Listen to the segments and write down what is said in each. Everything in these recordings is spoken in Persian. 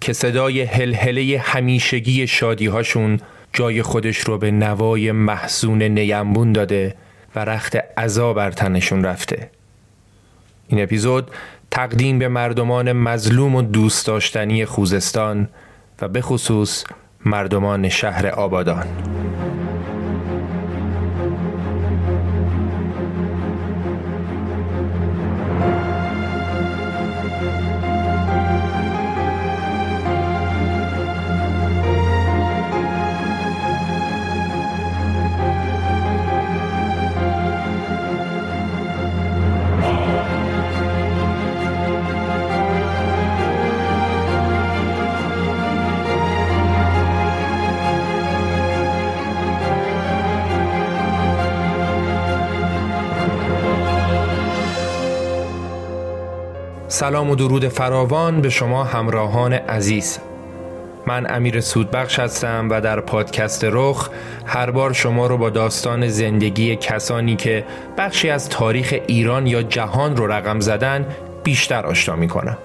که صدای هلهله همیشگی شادی هاشون جای خودش رو به نوای محزون نیمبون داده و رخت عذا بر تنشون رفته. این اپیزود تقدیم به مردمان مظلوم و دوست داشتنی خوزستان و به خصوص مردمان شهر آبادان. سلام و درود فراوان به شما همراهان عزیز. من امیر سودبخش هستم و در پادکست رخ هر بار شما رو با داستان زندگی کسانی که بخشی از تاریخ ایران یا جهان رو رقم زدن بیشتر آشنا می کنم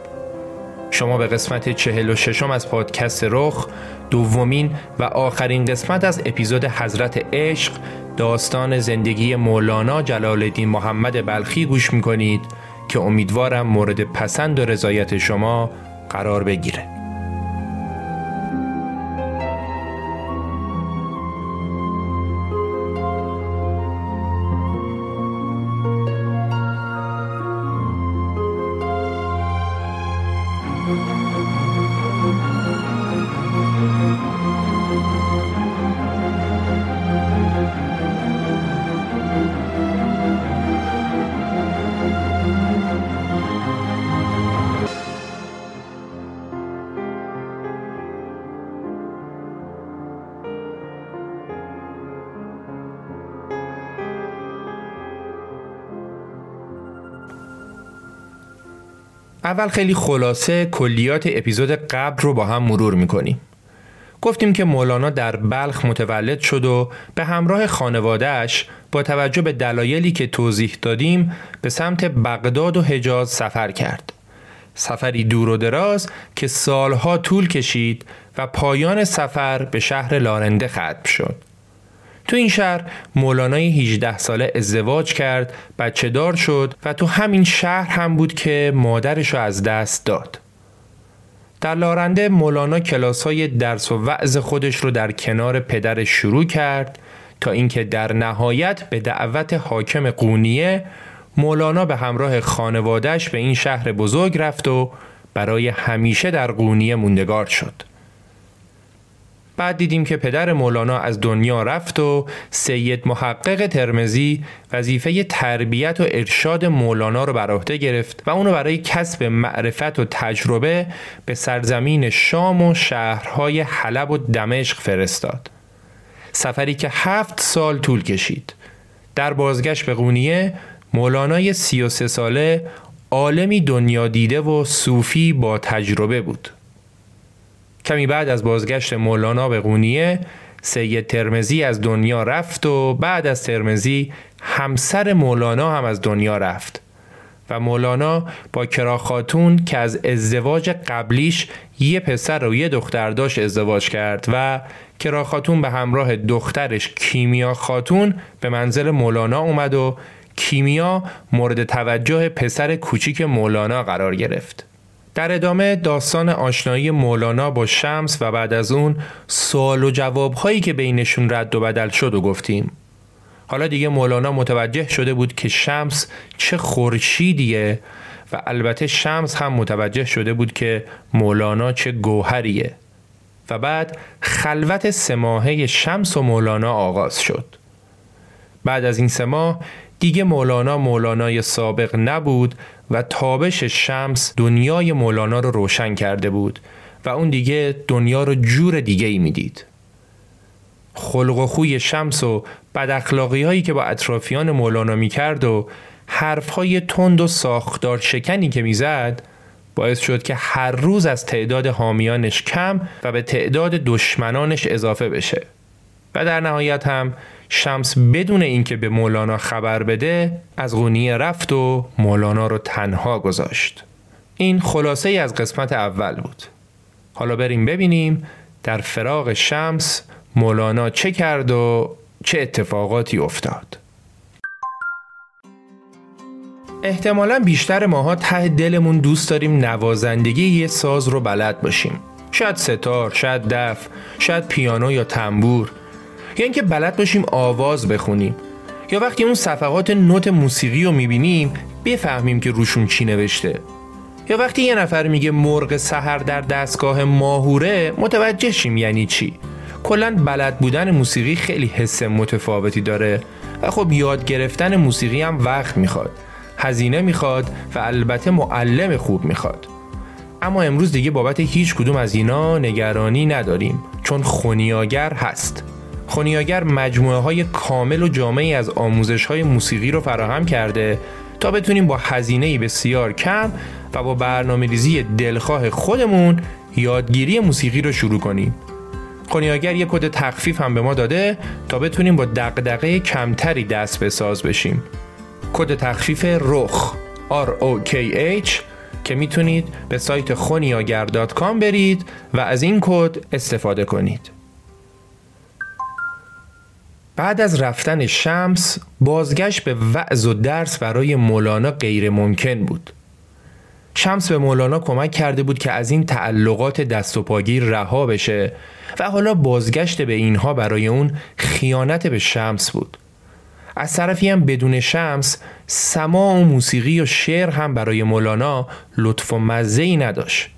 شما به قسمت چهل و ششم از پادکست رخ دومین و آخرین قسمت از اپیزود حضرت عشق داستان زندگی مولانا جلال الدین محمد بلخی گوش می کنید که امیدوارم مورد پسند و رضایت شما قرار بگیره. اول خیلی خلاصه کلیات اپیزود قبل رو با هم مرور می‌کنیم گفتیم که مولانا در بلخ متولد شد و به همراه خانوادهش با توجه به دلایلی که توضیح دادیم به سمت بغداد و حجاز سفر کرد. سفری دور و دراز که سالها طول کشید و پایان سفر به شهر لارنده ختم شد. تو این شهر مولانای 18 ساله ازدواج کرد بچه دار شد و تو همین شهر هم بود که مادرش رو از دست داد در لارنده مولانا کلاس های درس و وعظ خودش رو در کنار پدرش شروع کرد تا اینکه در نهایت به دعوت حاکم قونیه مولانا به همراه خانوادهش به این شهر بزرگ رفت و برای همیشه در قونیه موندگار شد. بعد دیدیم که پدر مولانا از دنیا رفت و سید محقق ترمزی وظیفه تربیت و ارشاد مولانا رو بر عهده گرفت و اونو برای کسب معرفت و تجربه به سرزمین شام و شهرهای حلب و دمشق فرستاد. سفری که هفت سال طول کشید. در بازگشت به قونیه مولانای 33 ساله عالمی دنیا دیده و صوفی با تجربه بود. کمی بعد از بازگشت مولانا به قونیه سید ترمزی از دنیا رفت و بعد از ترمزی همسر مولانا هم از دنیا رفت و مولانا با کرا خاتون که از ازدواج قبلیش یه پسر و یه دختر داشت ازدواج کرد و کرا خاتون به همراه دخترش کیمیا خاتون به منزل مولانا اومد و کیمیا مورد توجه پسر کوچیک مولانا قرار گرفت. در ادامه داستان آشنایی مولانا با شمس و بعد از اون سوال و جواب هایی که بینشون رد و بدل شد و گفتیم. حالا دیگه مولانا متوجه شده بود که شمس چه خورشیدیه و البته شمس هم متوجه شده بود که مولانا چه گوهریه و بعد خلوت سماهه شمس و مولانا آغاز شد بعد از این سماه دیگه مولانا مولانای سابق نبود و تابش شمس دنیای مولانا رو روشن کرده بود و اون دیگه دنیا رو جور دیگه ای می‌دید. خلق و خوی شمس و بد اخلاقی هایی که با اطرافیان مولانا می کرد و حرف های تند و ساختار شکنی که می‌زد باعث شد که هر روز از تعداد حامیانش کم و به تعداد دشمنانش اضافه بشه و در نهایت هم شمس بدون اینکه به مولانا خبر بده از غونیه رفت و مولانا رو تنها گذاشت. این خلاصه ای از قسمت اول بود. حالا بریم ببینیم در فراغ شمس مولانا چه کرد و چه اتفاقاتی افتاد. احتمالا بیشتر ماها ته دلمون دوست داریم نوازندگی یه ساز رو بلد باشیم. شاید ستار، شاید دف، شاید پیانو یا تنبور. یا اینکه بلد باشیم آواز بخونیم. یا وقتی اون صفحات نوت موسیقی رو می‌بینیم بفهمیم که روشون چی نوشته. یا وقتی یه نفر میگه مرغ سحر در دستگاه ماهوره متوجه شیم یعنی چی. کلا بلد بودن موسیقی خیلی حس متفاوتی داره و خب یاد گرفتن موسیقی هم وقت می‌خواد. هزینه می‌خواد و البته معلم خوب می‌خواد. اما امروز دیگه بابت هیچ کدوم از اینا نگرانی نداریم چون خونیاگر هست. خونیاگر مجموعه های کامل و جامعی از آموزش های موسیقی رو فراهم کرده تا بتونیم با هزینه بسیار کم و با برنامه ریزی دلخواه خودمون یادگیری موسیقی رو شروع کنیم. خونیاگر یک کد تخفیف هم به ما داده تا بتونیم با دقدقه کمتری دست به ساز بشیم. کد تخفیف رخ H که می‌تونید به سایت خونیاگر.com برید و از این کد استفاده کنید. بعد از رفتن شمس بازگشت به وعظ و درس برای مولانا غیر ممکن بود. شمس به مولانا کمک کرده بود که از این تعلقات دست و پاگیر رها بشه و حالا بازگشت به اینها برای اون خیانت به شمس بود. از طرفی هم بدون شمس سما و موسیقی و شعر هم برای مولانا لطف و مزه ای نداشت.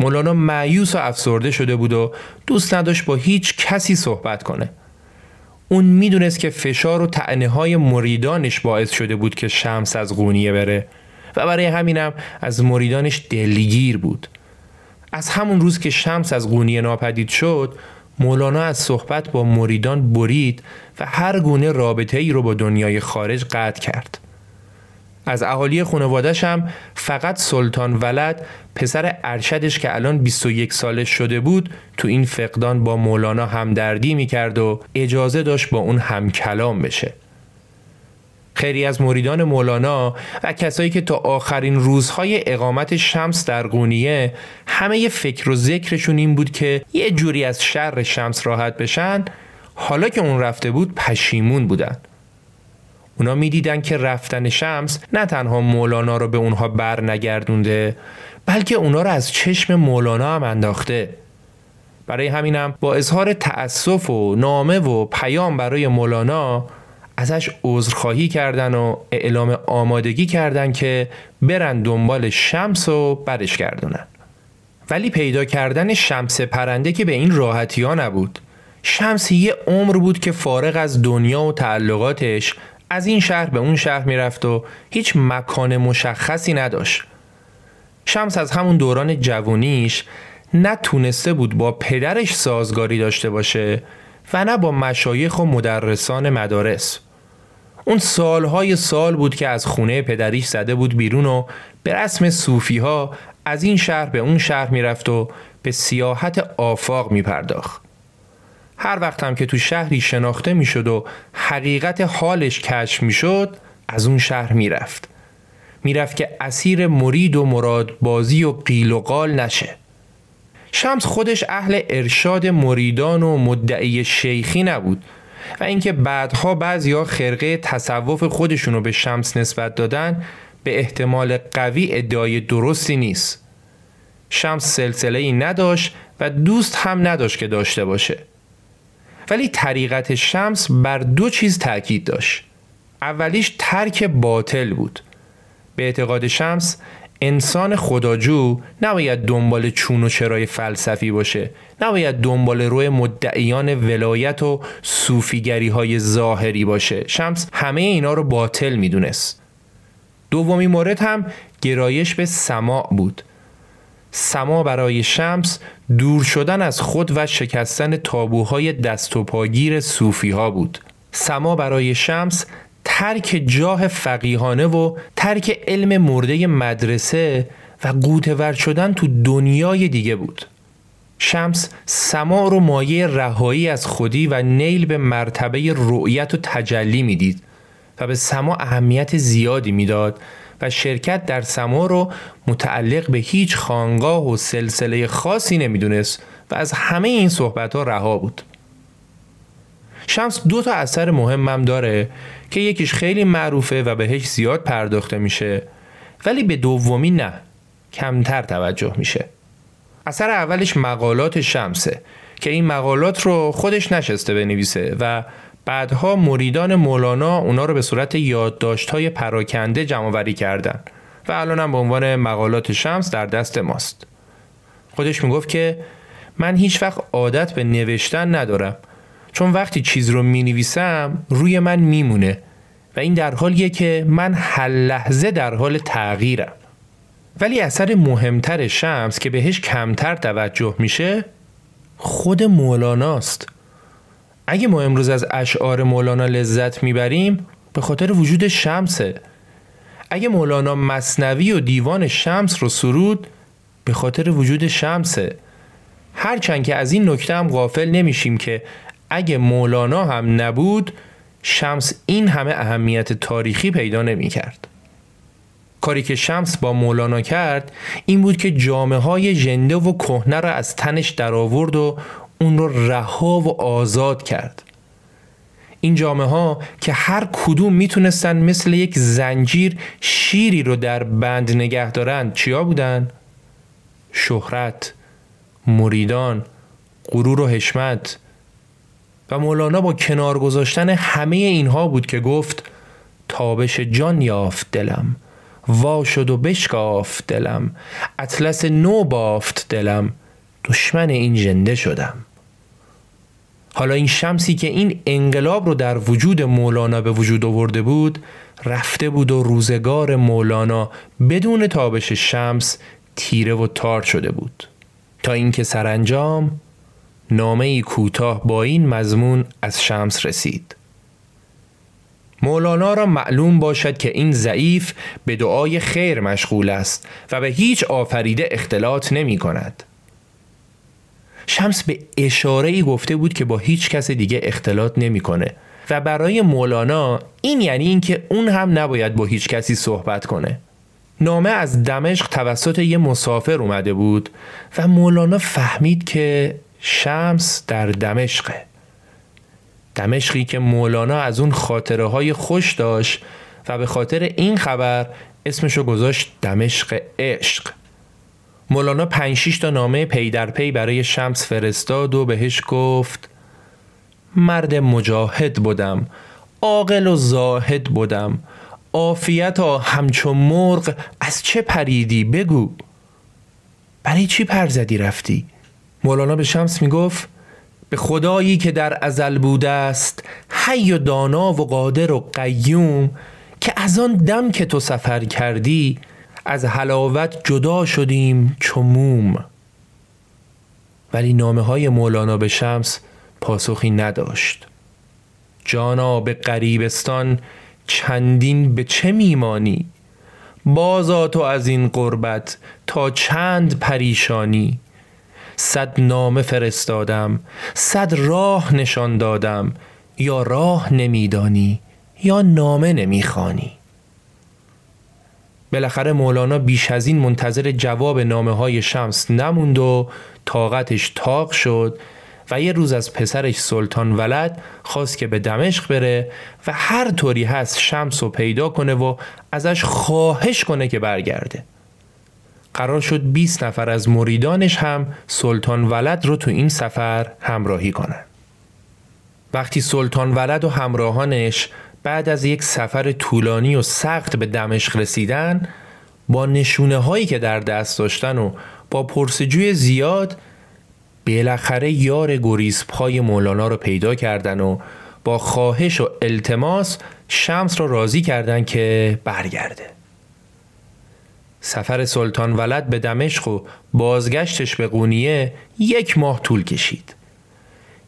مولانا معیوس و افسرده شده بود و دوست نداشت با هیچ کسی صحبت کنه. اون می‌دونست که فشار و تعنه های مریدانش باعث شده بود که شمس از قونیه بره و برای همینم از مریدانش دلگیر بود. از همون روز که شمس از قونیه ناپدید شد مولانا از صحبت با مریدان برید و هر گونه رابطه ای رو با دنیای خارج قطع کرد. از اهالی خانوادش هم فقط سلطان ولد پسر ارشدش که الان 21 سالش شده بود تو این فقدان با مولانا همدردی می‌کرد و اجازه داشت با اون هم کلام بشه. خیلی از مریدان مولانا و کسایی که تا آخرین روزهای اقامت شمس در قونیه همه ی فکر و ذکرشون این بود که یه جوری از شر شمس راحت بشن حالا که اون رفته بود پشیمون بودن. اونا می‌دیدن که رفتن شمس نه تنها مولانا رو به اونها بر نگردونده بلکه اونا رو از چشم مولانا هم انداخته. برای همینم با اظهار تأسف و نامه و پیام برای مولانا ازش عذرخواهی کردن و اعلام آمادگی کردن که برن دنبال شمس و برش گردونن. ولی پیدا کردن شمس پرنده که به این راحتی ها نبود. شمس یه عمر بود که فارغ از دنیا و تعلقاتش از این شهر به اون شهر می‌رفت و هیچ مکان مشخصی نداشت شمس از همون دوران جوانیش نتونسته بود با پدرش سازگاری داشته باشه و نه با مشایخ و مدرسان مدارس اون سالهای سال بود که از خونه پدریش زده بود بیرون و به رسم صوفی از این شهر به اون شهر می‌رفت و به سیاحت آفاق می پرداخت. هر وقت هم که تو شهری شناخته می‌شد و حقیقت حالش کشف می‌شد از اون شهر می‌رفت. می‌رفت که اسیر مرید و مراد بازی و قیل و قال نشه. شمس خودش اهل ارشاد مریدان و مدعی شیخی نبود و اینکه بعدها بعضیا خرقه تصوف خودشونو رو به شمس نسبت دادن به احتمال قوی ادعای درستی نیست. شمس سلسله ای نداشت و دوست هم نداشت که داشته باشه. ولی طریقت شمس بر دو چیز تاکید داشت. اولیش ترک باطل بود. به اعتقاد شمس انسان خداجو نباید دنبال چون و چرای فلسفی باشه. نباید دنبال روی مدعیان ولایت و صوفیگری های ظاهری باشه. شمس همه اینا رو باطل می‌دونست. دومی مورد هم گرایش به سماع بود. سما برای شمس دور شدن از خود و شکستن تابوهای دست و پاگیر صوفی ها بود. سما برای شمس ترک جاه فقیهانه و ترک علم مرده مدرسه و قوتور شدن تو دنیای دیگه بود. شمس سما رو مایه رهایی از خودی و نیل به مرتبه رؤیت و تجلی می‌دید و به سما اهمیت زیادی می‌داد و شرکت در سما رو متعلق به هیچ خانگاه و سلسله خاصی نمی‌دونست و از همه این صحبت ها رها بود. شمس دو تا اثر مهمم داره که یکیش خیلی معروفه و بهش زیاد پرداخته میشه ولی به دومی نه کمتر توجه میشه. اثر اولش مقالات شمسه که این مقالات رو خودش نشسته بنویسه و بعدها مریدان مولانا اونا رو به صورت یادداشت های پراکنده جمع وری کردن و الان هم به عنوان مقالات شمس در دست ماست. خودش می‌گفت که من هیچ وقت عادت به نوشتن ندارم. چون وقتی چیز رو می نویسم روی من میمونه و این در حالیه که من هر لحظه در حال تغییرم. ولی اثر مهمتر شمس که بهش کمتر توجه میشه خود مولاناست. اگه ما امروز از اشعار مولانا لذت می‌بریم به خاطر وجود شمسه اگه مولانا مصنوی و دیوان شمس رو سرود به خاطر وجود شمسه هرچند که از این نکته هم غافل نمیشیم که اگه مولانا هم نبود شمس این همه اهمیت تاریخی پیدا نمی کرد. کاری که شمس با مولانا کرد این بود که جامعه های جنده و کهنه را از تنش در آورد و اون رو رها و آزاد کرد. این جامعه ها که هر کدوم می‌تونستن مثل یک زنجیر شیری رو در بند نگه دارن چیا بودن؟ شهرت، مریدان، غرور و حشمت. و مولانا با کنار گذاشتن همه اینها بود که گفت تابش جان یافت دلم وا شد و بشکافت دلم اطلس نو بافت دلم دشمن این جنده شدم. حالا این شمسی که این انقلاب رو در وجود مولانا به وجود آورده بود رفته بود و روزگار مولانا بدون تابش شمس تیره و تار شده بود تا اینکه سرانجام نامه ای کوتاه با این مضمون از شمس رسید مولانا را معلوم باشد که این ضعیف به دعای خیر مشغول است و به هیچ آفریده اختلاط نمی کند. شمس به اشاره ای گفته بود که با هیچ کس دیگه اختلاط نمی‌کنه. و برای مولانا این یعنی اینکه اون هم نباید با هیچ کسی صحبت کنه. نامه از دمشق توسط یه مسافر اومده بود و مولانا فهمید که شمس در دمشقه. دمشقی که مولانا از اون خاطره های خوش داشت و به خاطر این خبر اسمشو گذاشت دمشق عشق. مولانا پنج تا نامه پی در پی برای شمس فرستاد و بهش گفت مرد مجاهد بودم عاقل و زاهد بودم عافیت همچون مرغ از چه پریدی بگو. برای چی پر زدی رفتی؟ مولانا به شمس می‌گفت به خدایی که در ازل بوده است حی و دانا و قادر و قیوم که از آن دم که تو سفر کردی از حلاوت جدا شدیم چموم ولی نامه های مولانا به شمس پاسخی نداشت. جانا به قریبستان چندین به چه میمانی؟ بازا تو از این قربت تا چند پریشانی؟ صد نامه فرستادم صد راه نشان دادم یا راه نمیدانی یا نامه نمی‌خوانی؟ بالاخره مولانا بیش از این منتظر جواب نامه های شمس نموند و طاقتش تاق شد و یه روز از پسرش سلطان ولد خواست که به دمشق بره و هر طوری هست شمس رو پیدا کنه و ازش خواهش کنه که برگرده. قرار شد 20 نفر از مریدانش هم سلطان ولد رو تو این سفر همراهی کنن. وقتی سلطان ولد و همراهانش بعد از یک سفر طولانی و سخت به دمشق رسیدن با نشونه هایی که در دست داشتن و با پرسجوی زیاد بالاخره یار گریز پای مولانا رو پیدا کردن و با خواهش و التماس شمس رو راضی کردن که برگرده. سفر سلطان ولد به دمشق و بازگشتش به قونیه یک ماه طول کشید.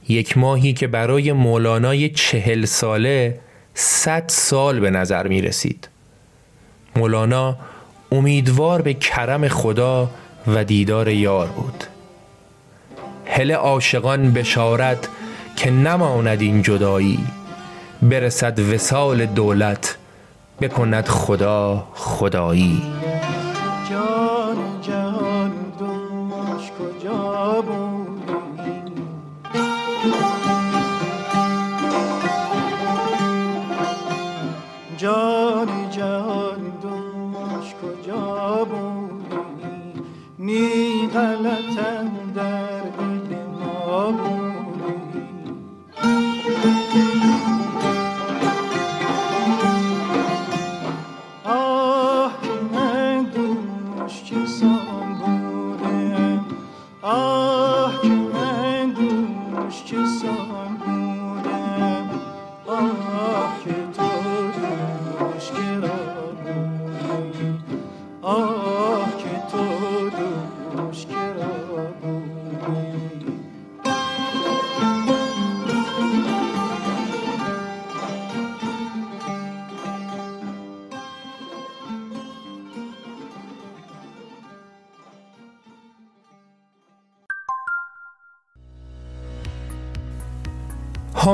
یک ماهی که برای مولانای چهل ساله صد سال به نظر می رسید. مولانا امیدوار به کرم خدا و دیدار یار بود. هل عاشقان بشارت که نماند این جدایی برسد وسال دولت بکند خدا خدایی.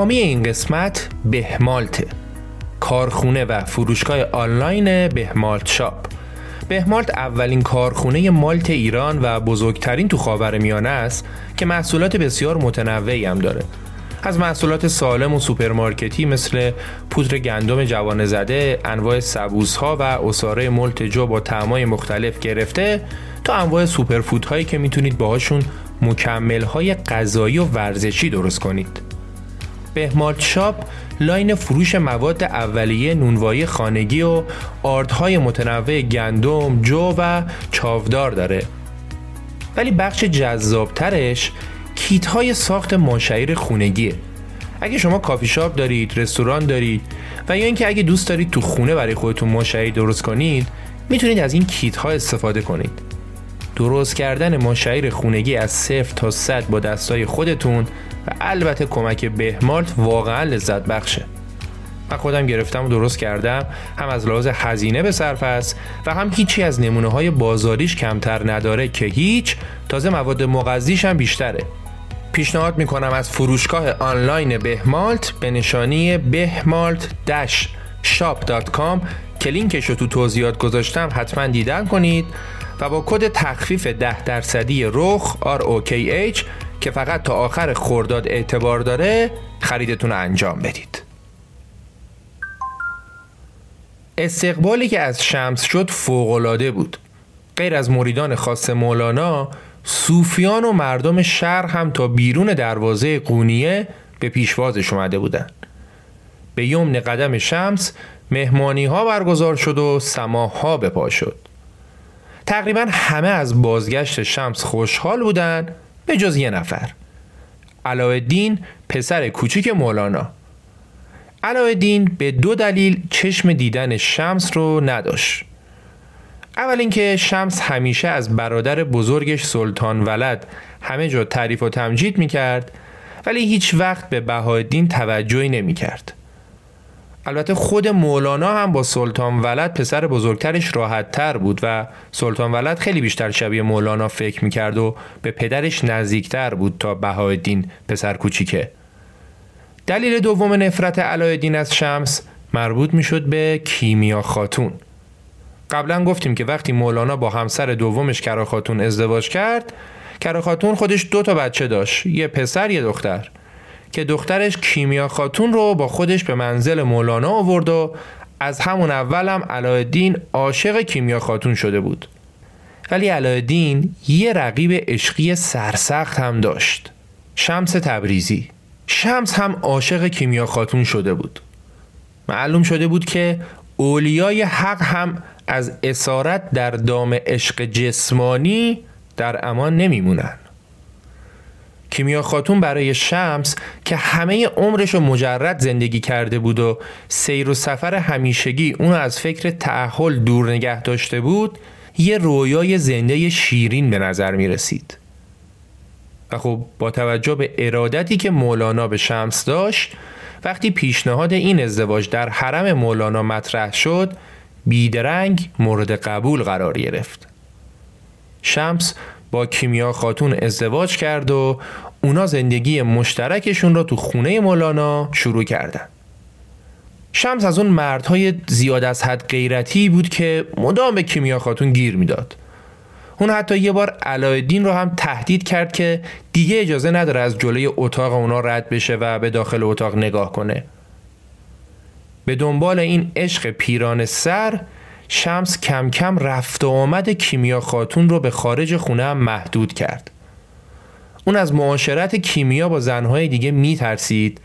حامی این قسمت بهمالت کارخونه و فروشگاه آنلاین بهمالت شاپ بهمالت اولین کارخونه مالت ایران و بزرگترین تو خاورمیانه است که محصولات بسیار متنوعی هم داره از محصولات سالم و سوپرمارکتی مثل پودر گندم جوانه زده، انواع سبوس‌ها و عصاره مالت جو با طعمای مختلف گرفته تا انواع سوپرفودهایی که می‌تونید باهاشون مکملهای غذایی و ورزشی درست کنید. بهمالت شاپ line فروش مواد اولیه نونوایی خانگی و آردهای متنوع گندم، جو و چاودار داره. ولی بخش جذابترش کیت های ساخت ماءالشعیر خونگیه. اگه شما کافی شاپ دارید، رستوران دارید و یا اینکه اگه دوست دارید تو خونه برای خودتون ماءالشعیر درست کنید می‌تونید از این کیت ها استفاده کنید. درست کردن ماشعیر خونگی از صفر تا صد با دستای خودتون و البته کمک بهمالت واقعا لذت بخشه. من خودم گرفتم و درست کردم. هم از لحاظ هزینه به صرف است و هم هیچی از نمونه های بازاریش کمتر نداره که هیچ. تازه مواد مغذیش هم بیشتره. پیشنهاد می‌کنم از فروشگاه آنلاین بهمالت به نشانی بهمالت shop.com که لینکش رو تو توضیحات گذاشتم حتما دیدن کنید. و با کد تخفیف 10 درصدی رخ ROKH که فقط تا آخر خورداد اعتبار داره خریدتون رو انجام بدید. استقبالی که از شمس شد فوقالعاده بود. غیر از مریدان خاص مولانا صوفیان و مردم شهر هم تا بیرون دروازه قونیه به پیشوازش اومده بودن. به یمن قدم شمس مهمانی ها برگزار شد و سماح ها به پا شد. تقریبا همه از بازگشت شمس خوشحال بودن به جز یه نفر. علاءالدین پسر کوچیک مولانا. علاءالدین به دو دلیل چشم دیدن شمس رو نداشت. اول اینکه شمس همیشه از برادر بزرگش سلطان ولد همه جا تعریف و تمجید می‌کرد ولی هیچ وقت به بهاءالدین توجهی نمی‌کرد. البته خود مولانا هم با سلطان ولد پسر بزرگترش راحت تر بود و سلطان ولد خیلی بیشتر شبیه مولانا فکر می‌کرد و به پدرش نزدیکتر بود تا بهایالدین پسر کوچیکه. دلیل دوم نفرت علایالدین از شمس مربوط می‌شد به کیمیا خاتون. قبلا گفتیم که وقتی مولانا با همسر دومش کرا خاتون ازدواج کرد کرا خاتون خودش دو تا بچه داشت یه پسر یه دختر. که دخترش کیمیا خاتون رو با خودش به منزل مولانا آورد و از همون اول هم علایالدین عاشق کیمیا خاتون شده بود. ولی علایالدین یه رقیب عشقی سرسخت هم داشت. شمس تبریزی. شمس هم عاشق کیمیا خاتون شده بود. معلوم شده بود که اولیای حق هم از اسارت در دام عشق جسمانی در امان نمیمونن. کیمیا خاتون برای شمس که همه عمرش رو مجرد زندگی کرده بود و سیر و سفر همیشگی اونو از فکر تعهل دور نگه داشته بود یه رویای زنده شیرین به نظر می رسید. و خب با توجه به ارادتی که مولانا به شمس داشت وقتی پیشنهاد این ازدواج در حرم مولانا مطرح شد بیدرنگ مورد قبول قرار گرفت. شمس کیمیا خاتون ازدواج کرد و اونا زندگی مشترکشون را تو خونه مولانا شروع کردن. شمس از اون مردهای زیاد از حد غیرتی بود که مدام به کیمیا خاتون گیر می‌داد. اون حتی یه بار علایالدین رو هم تهدید کرد که دیگه اجازه نداره از جلوی اتاق اونا رد بشه و به داخل اتاق نگاه کنه. به دنبال این عشق پیران سر شمس کم کم رفت و آمد کیمیا خاتون رو به خارج خونه هم محدود کرد. اون از معاشرت کیمیا با زنهای دیگه میترسید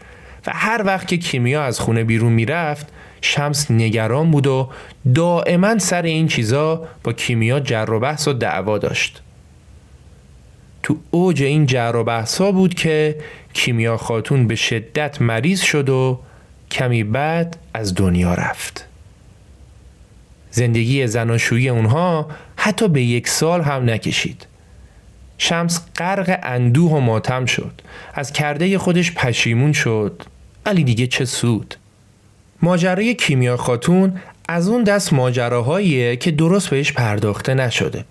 و هر وقت که کیمیا از خونه بیرون می‌رفت شمس نگران بود و دائما سر این چیزا با کیمیا جر و بحث و دعوا داشت. تو اوج این جر و بحثا بود که کیمیا خاتون به شدت مریض شد و کمی بعد از دنیا رفت. زندگی زناشویی اونها حتی به یک سال هم نکشید. شمس غرق اندوه و ماتم شد. از کرده خودش پشیمون شد. ولی دیگه چه سود. ماجرای کیمیا خاتون از اون دست ماجراهاییه که درست بهش پرداخته نشده.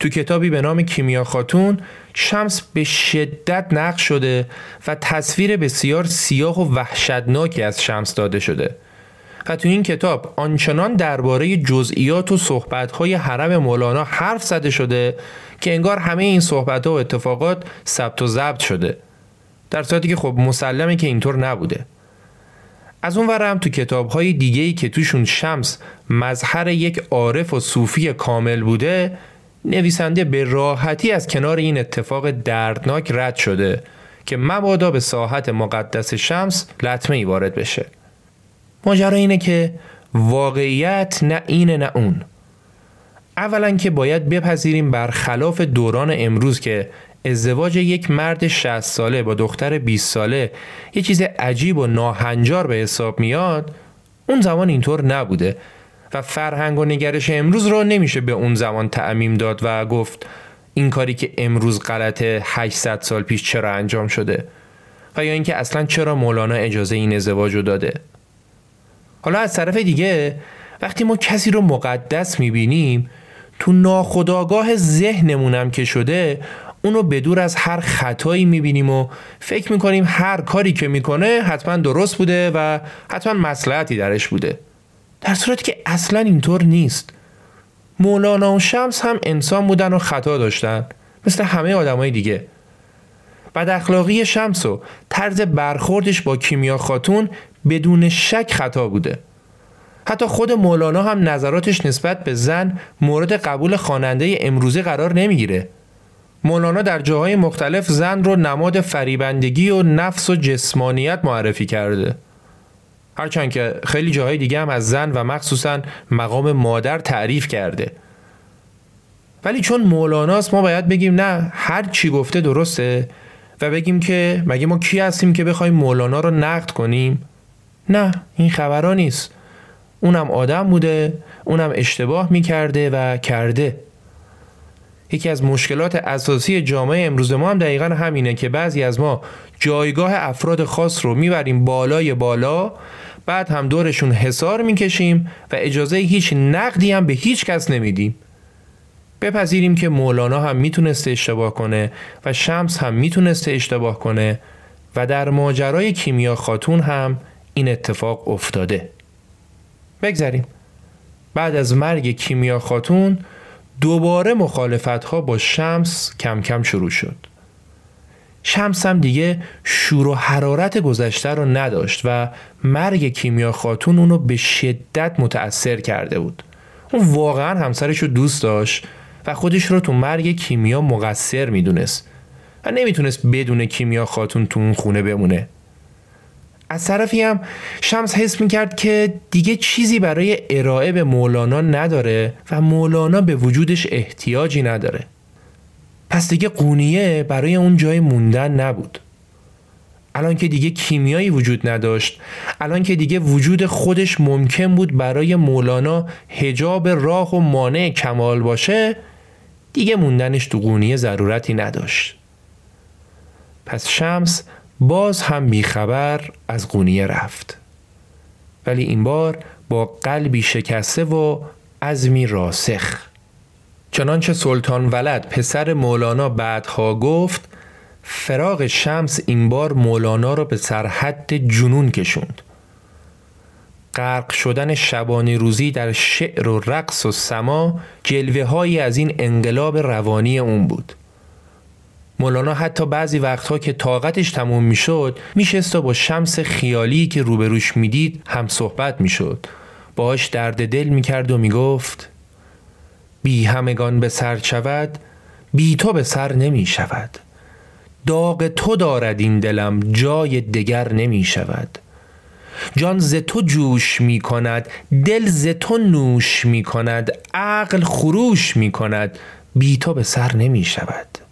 تو کتابی به نام کیمیا خاتون شمس به شدت نقش شده و تصویر بسیار سیاه و وحشتناکی از شمس داده شده. و تو این کتاب آنچنان درباره جزئیات و صحبت‌های حرم مولانا حرف زده شده که انگار همه این صحبت‌ها و اتفاقات ثبت و ضبط شده. در صورتی که خب مسلمه که اینطور نبوده. از اون ورم تو کتاب های دیگه ای که توشون شمس مظهر یک عارف و صوفی کامل بوده نویسنده به راحتی از کنار این اتفاق دردناک رد شده که مبادا به ساحت مقدس شمس لطمه ای وارد بشه. ماجرا اینه که واقعیت نه اینه نه اون. اولا که باید بپذیریم برخلاف دوران امروز که ازدواج یک مرد 60 ساله با دختر 20 ساله یه چیز عجیب و ناهنجار به حساب میاد اون زمان اینطور نبوده و فرهنگ و نگرش امروز رو نمیشه به اون زمان تعمیم داد و گفت این کاری که امروز غلطه 800 سال پیش چرا انجام شده؟ و یا اینکه اصلا چرا مولانا اجازه این ازدواج رو داده؟ حالا از طرف دیگه وقتی ما کسی رو مقدس می‌بینیم تو ناخداگاه ذهنمونم که شده اونو بدور از هر خطایی می‌بینیم و فکر می‌کنیم هر کاری که می‌کنه حتما درست بوده و حتما مسلحتی درش بوده. در صورتی که اصلا اینطور نیست. مولانا و شمس هم انسان بودن و خطا داشتن مثل همه آدمای دیگه. بد اخلاقی شمس و طرز برخوردش با کیمیا خاتون بدون شک خطا بوده. حتی خود مولانا هم نظراتش نسبت به زن مورد قبول خواننده امروزه قرار نمی‌گیره. مولانا در جاهای مختلف زن رو نماد فریبندگی و نفس و جسمانیت معرفی کرده. هرچند که خیلی جاهای دیگه هم از زن و مخصوصا مقام مادر تعریف کرده. ولی چون مولاناست ما باید بگیم نه هر چی گفته درسته و بگیم که مگه ما کی هستیم که بخوایم مولانا رو نقد کنیم؟ نه این خبرها نیست. اونم آدم بوده اونم اشتباه می‌کرده و کرده. یکی از مشکلات اساسی جامعه امروز ما هم دقیقا همینه که بعضی از ما جایگاه افراد خاص رو می‌بریم بالای بالا بعد هم دورشون حسار می‌کشیم و اجازه هیچ نقدی هم به هیچ کس نمیدیم. بپذیریم که مولانا هم می‌تونسته اشتباه کنه و شمس هم می‌تونسته اشتباه کنه و در ماجرای کیمیا خاتون هم این اتفاق افتاده. بگذریم. بعد از مرگ کیمیا خاتون دوباره مخالفت ها با شمس کم کم شروع شد. شمس هم دیگه شور و حرارت گذشته رو نداشت و مرگ کیمیا خاتون اونو به شدت متأثر کرده بود. اون واقعا همسرش رو دوست داشت و خودش رو تو مرگ کیمیا مقصر می‌دونست و نمی‌تونست بدون کیمیا خاتون تو اون خونه بمونه. از طرفی هم شمس حس می‌کرد که دیگه چیزی برای ارائه به مولانا نداره و مولانا به وجودش احتیاجی نداره. پس دیگه قونیه برای اون جای موندن نبود. الان که دیگه کیمیایی وجود نداشت الان که دیگه وجود خودش ممکن بود برای مولانا هجاب راه و مانع کمال باشه دیگه موندنش تو قونیه ضرورتی نداشت. پس شمس باز هم بیخبر از قونیه رفت. ولی این بار با قلبی شکسته و عزمی راسخ. چنانچه سلطان ولد پسر مولانا بعدها گفت فراغ شمس این بار مولانا را به سرحد جنون کشوند. غرق شدن شبانی روزی در شعر و رقص و سما جلوه هایی از این انقلاب روانی اون بود. مولانا حتی بعضی وقتها که طاقتش تموم می‌شد میشست و با شمس خیالی که روبروش می‌دید هم صحبت می‌شد. باش درد دل می‌کرد و می‌گفت بی همگان به سر شود بی تو به سر نمی شود. داغ تو دارد این دلم جای دگر نمی شود. جان ز تو جوش می کند دل ز تو نوش می کند عقل خروش می کند بی تو به سر نمی شود.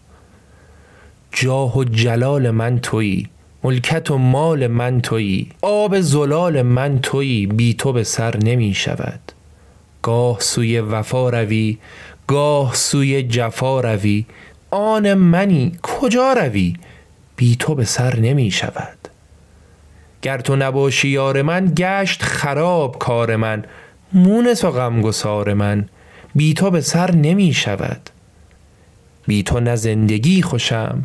جاه و جلال من تویی ملکت و مال من تویی آب زلال من تویی بی تو به سر نمی شود. گاه سوی وفا روی گاه سوی جفا روی آن منی کجا روی؟ بی تو به سر نمی شود. گر تو نباشی یار من گشت خراب کار من مونس و غمگسار من بی تو به سر نمی شود. بی تو نه زندگی خوشم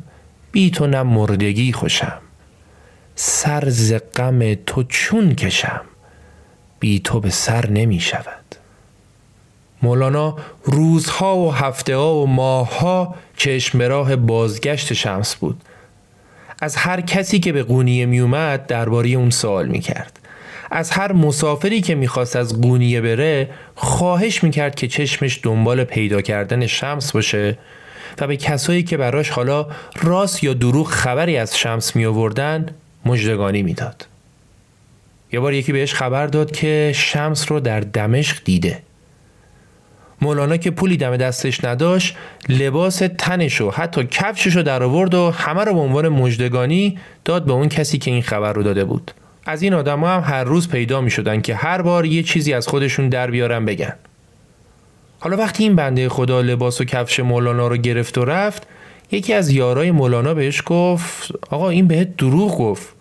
بی تو نه مردگی خوشم. سر ز غم تو چون کشم. بی تو به سر نمی شود مولانا روزها و هفته ها و ماهها چشم راه بازگشت شمس بود. از هر کسی که به قونیه می اومد درباره اون سوال می کرد از هر مسافری که می‌خواست از قونیه بره خواهش می‌کرد که چشمش دنبال پیدا کردن شمس باشه. و به کسایی که براش حالا راست یا دروغ خبری از شمس می آوردن مجدگانی می‌داد. یه بار یکی بهش خبر داد که شمس رو در دمشق دیده. مولانا که پولی دم دستش نداشت لباس تنش و حتی کفشش رو در آورد و همه رو به عنوان مجدگانی داد به اون کسی که این خبر رو داده بود. از این آدم هم هر روز پیدا می شدن که هر بار یه چیزی از خودشون در بیارن بگن. حالا وقتی این بنده خدا لباس و کفش مولانا رو گرفت و رفت یکی از یارای مولانا بهش گفت آقا این بهت دروغ گفت.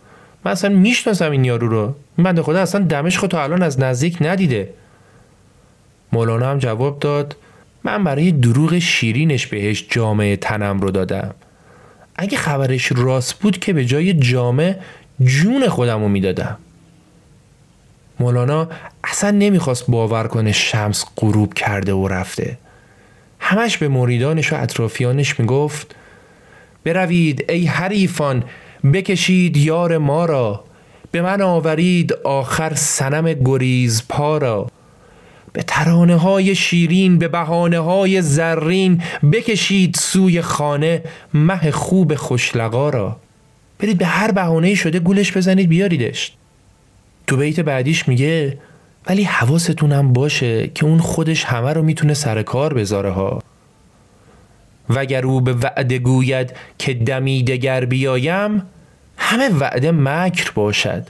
من اصلا می‌شناسم این یارو رو. این بنده خدا اصلا دمشق تا الان از نزدیک ندیده. مولانا هم جواب داد من برای دروغ شیرینش بهش جامعه تنم رو دادم. اگه خبرش راست بود که به جای جامعه جون خودم رو می‌دادم. مولانا اصلا نمی‌خواست باور کنه شمس غروب کرده و رفته. همش به مریدانش و اطرافیانش می‌گفت بروید ای حریفان بکشید یار ما را. به من آورید آخر سنم گریز پا را. به ترانه های شیرین به بهانه های زرین بکشید سوی خانه مه خوب خوشلقا را. برید به هر بهانه شده گولش بزنید بیاریدش. تو بیت بعدیش میگه ولی حواستونم باشه که اون خودش همه رو می‌تونه سر کار بذاره ها. وگر او به وعده گوید که دمی دگر بیایم همه وعده مکر باشد.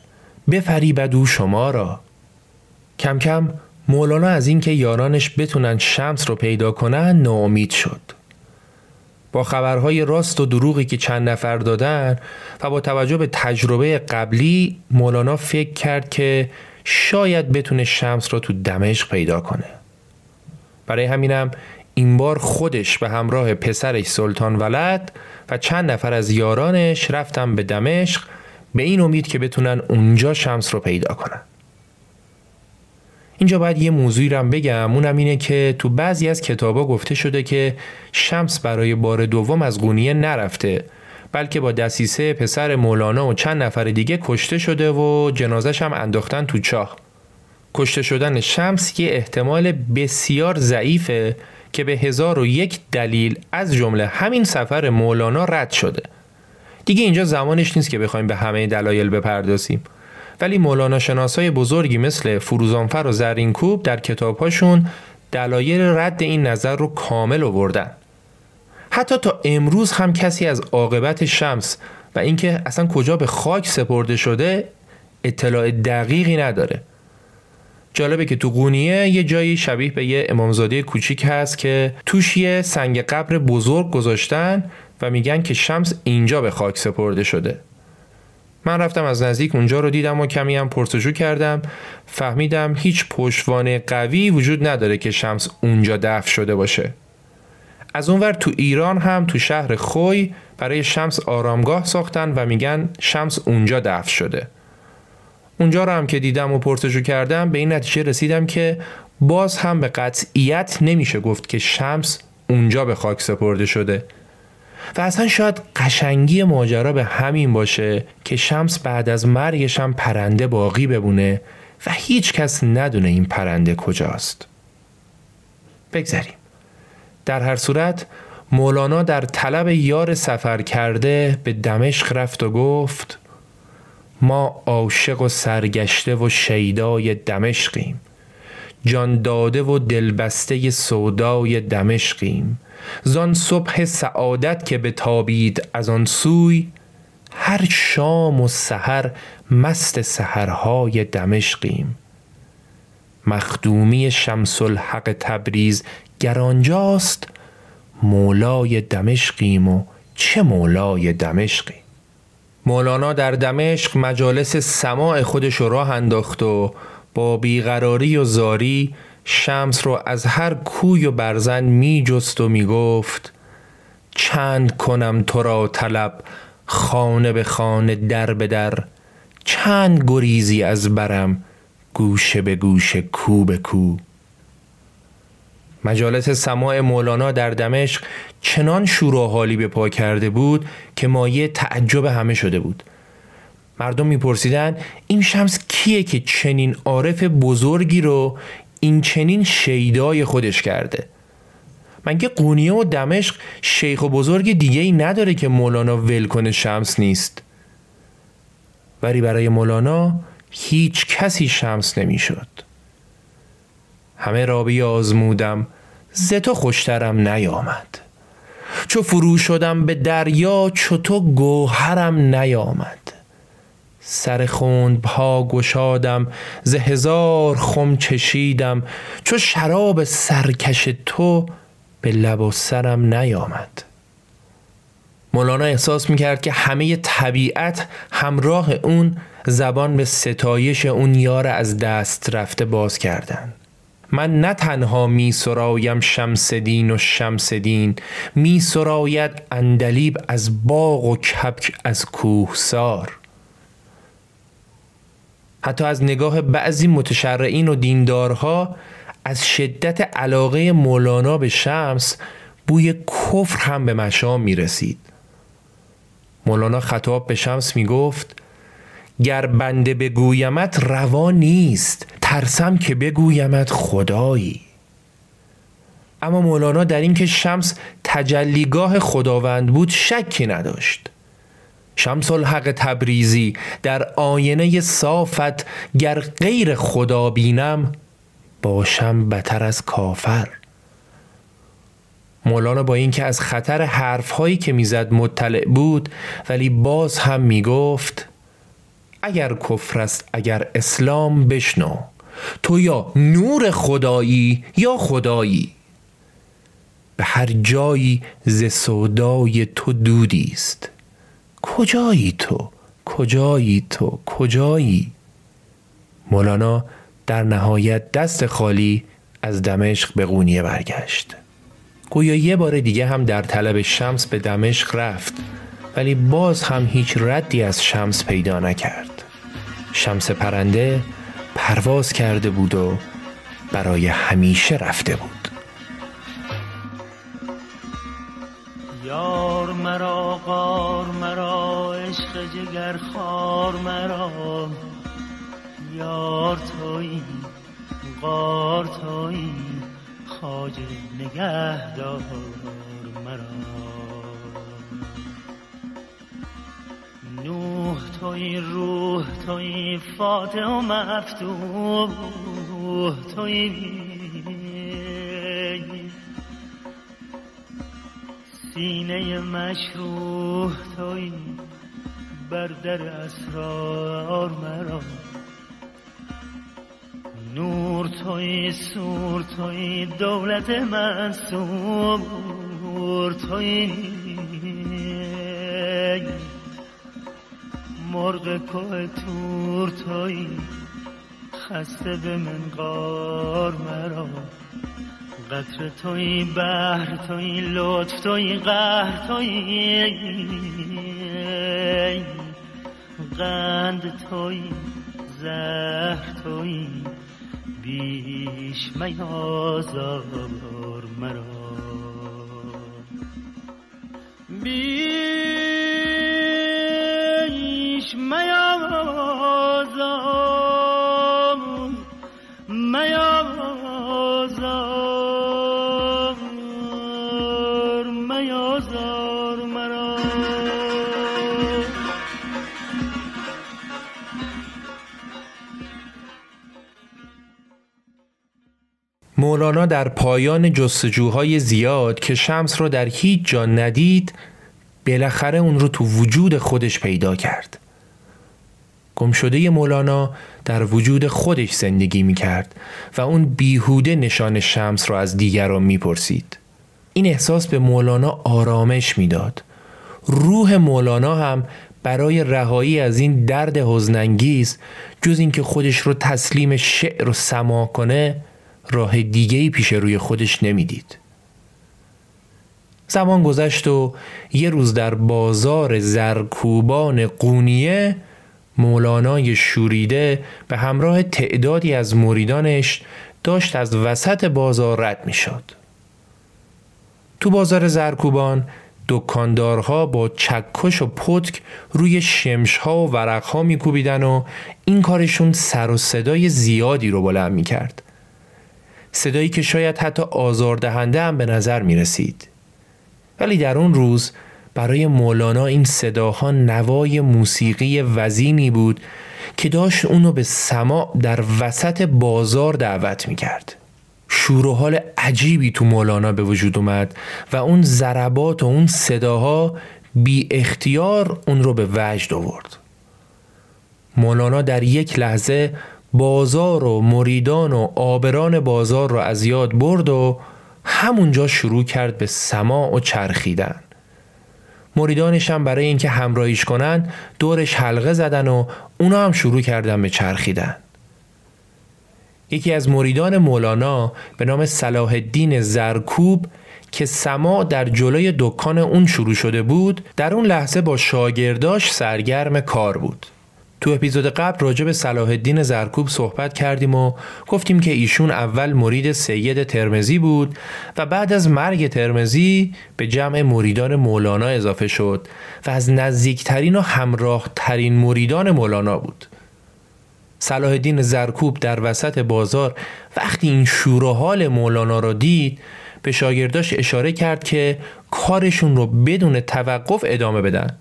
بفریبد او شما را. کم کم مولانا از اینکه یارانش بتونن شمس رو پیدا کنن ناامید شد. با خبرهای راست و دروغی که چند نفر دادن و با توجه به تجربه قبلی مولانا فکر کرد که شاید بتونه شمس را تو دمشق پیدا کنه. برای همینم این بار خودش به همراه پسرش سلطان ولد و چند نفر از یارانش رفتن به دمشق به این امید که بتونن اونجا شمس رو پیدا کنن. اینجا باید یه موضوعی رو بگم. اونم اینه که تو بعضی از کتابا گفته شده که شمس برای بار دوم از قونیه نرفته بلکه با دسیسه پسر مولانا و چند نفر دیگه کشته شده و جنازش هم انداختن تو چاه. کشته شدن شمس یه احتمال بسیار ضعیفه که به هزار و یک دلیل از جمله همین سفر مولانا رد شده. دیگه اینجا زمانش نیست که بخوایم به همه دلایل بپردازیم. ولی مولانا شناسای بزرگی مثل فروزانفر و زرینکوب در کتابهاشون دلایل رد این نظر رو کامل آوردن. حتی تا امروز هم کسی از عاقبت شمس و اینکه اصلا کجا به خاک سپرده شده اطلاع دقیقی نداره. جالبه که تو قونیه یه جایی شبیه به یه امامزاده کوچیک هست که توش یه سنگ قبر بزرگ گذاشتن و میگن که شمس اینجا به خاک سپرده شده. من رفتم از نزدیک اونجا رو دیدم و کمی هم پرسجو کردم. فهمیدم هیچ پشتوانه قوی وجود نداره که شمس اونجا دفن شده باشه. از اونور تو ایران هم تو شهر خوی برای شمس آرامگاه ساختن و میگن شمس اونجا دفن شده. اونجا رو هم که دیدم و پرسجو کردم به این نتیجه رسیدم که باز هم به قطعیت نمیشه گفت که شمس اونجا به خاک سپرده شده. و اصلا شاید قشنگی ماجرا به همین باشه که شمس بعد از مرگش هم پرنده باقی ببونه و هیچ کس ندونه این پرنده کجاست. بگذریم. در هر صورت مولانا در طلب یار سفر کرده به دمشق رفت و گفت ما عاشق و سرگشته و شیدای دمشقیم. جان داده و دلبسته سودای دمشقیم. زان صبح سعادت که به تابید از آن سوی هر شام و سحر مست سحرهای دمشقیم. مخدومی شمس الحق تبریز گرانجاست مولای دمشقیم و چه مولای دمشقی؟ مولانا در دمشق مجالس سماع خودش راه انداخت و با بیقراری و زاری شمس رو از هر کوی و برزن می جست و می گفت چند کنم تو را طلب خانه به خانه در به در. چند گریزی از برم گوشه به گوشه کو به کو. مجالس سماع مولانا در دمشق چنان شور و حالی به پا کرده بود که مایه تعجب همه شده بود. مردم میپرسیدن این شمس کیه که چنین عارف بزرگی رو این چنین شیدای خودش کرده. مگه قونیه و دمشق شیخ و بزرگ دیگه ای نداره که مولانا ول کنه شمس نیست. ولی برای مولانا هیچ کسی شمس نمی‌شد. همه را آزمودم ز تو خوشترم نیامد. چو فرو شدم به دریا چو تو گوهرم نیامد. سر خوند پا گشادم ز هزار خم چشیدم. چو شراب سرکش تو به لب و سرم نیامد. مولانا احساس می‌کرد که همه طبیعت همراه اون زبان به ستایش اون یار از دست رفته باز کردن. من نه تنها می سرایم شمس دین و شمس دین می سراید اندلیب از باغ و کپک از کوهسار. حتی از نگاه بعضی متشرعین و دیندارها از شدت علاقه مولانا به شمس بوی کفر هم به مشام می رسید مولانا خطاب به شمس می گفت گر بنده بگویمت روا نیست ترسم که بگویمت خدایی. اما مولانا در اینکه شمس تجلیگاه خداوند بود شکی نداشت. شمس الحق تبریزی در آینه صافت گر غیر خدا بینم باشم بتر از کافر. مولانا با اینکه از خطر حرفهایی که می‌زد مطلع بود ولی باز هم می‌گفت اگر کفر است اگر اسلام بشنو. تو یا نور خدایی یا خدایی. به هر جایی ز سودای تو دودی است. کجایی تو؟ کجایی تو؟ کجایی؟ مولانا در نهایت دست خالی از دمشق به قونیه برگشت. گویا یه بار دیگه هم در طلب شمس به دمشق رفت ولی باز هم هیچ ردی از شمس پیدا نکرد. شمس پرنده پرواز کرده بود و برای همیشه رفته بود. یار مرا جگر خار مرا. یار توی قار توی خاج نگهدار مرا. نوح توی روح توی فاتح و مفتوح توی سینه مشروح توی بر در اسرار مرا. نور توی سور توی دولت منصور توی مرغ کوه تور توی خسته به منقار مرا. قطر توی بحر توی لطف توی قهر توی قند توی زهر توی. بیش میازار مرا. بیش مولانا در پایان جستجوهای زیاد که شمس رو در هیچ جا ندید بالاخره اون رو تو وجود خودش پیدا کرد گمشده مولانا در وجود خودش زندگی می کرد و اون بیهوده نشان شمس را از دیگران می پرسید. این احساس به مولانا آرامش می‌داد. روح مولانا هم برای رهایی از این درد حزنانگیز جز اینکه خودش رو تسلیم شعر و سما کنه راه دیگه پیش روی خودش نمی‌دید. زمان گذشت و یه روز در بازار زرکوبان قونیه مولانای شوریده به همراه تعدادی از مریدانش داشت از وسط بازار رد می شد. تو بازار زرکوبان دکاندارها با چکش و پتک روی شمشها و ورقها میکوبیدن و این کارشون سر و صدای زیادی رو بلند می کرد. صدایی که شاید حتی آزاردهنده هم به نظر می رسید. ولی در اون روز برای مولانا این صداها نوای موسیقی وزینی بود که داشت اونو به سماع در وسط بازار دعوت می کرد. شور و حال عجیبی تو مولانا به وجود اومد و اون ضربات و اون صداها بی اختیار اون رو به وجد آورد. مولانا در یک لحظه بازار و مریدان و آبران بازار رو از یاد برد و همونجا شروع کرد به سماع و چرخیدن. مریدانش هم برای اینکه همراهیش کنن دورش حلقه زدن و اونا هم شروع کردن به چرخیدن یکی از مریدان مولانا به نام صلاح الدین زرکوب که سما در جلوی دکان اون شروع شده بود در اون لحظه با شاگرداش سرگرم کار بود تو اپیزود قبل راجع به صلاح الدین زرکوب صحبت کردیم و گفتیم که ایشون اول مرید سید ترمزی بود و بعد از مرگ ترمزی به جمع مریدان مولانا اضافه شد و از نزدیکترین و همراه ترین مریدان مولانا بود. صلاح الدین زرکوب در وسط بازار وقتی این شور و حال مولانا را دید به شاگرداش اشاره کرد که کارشون رو بدون توقف ادامه بدن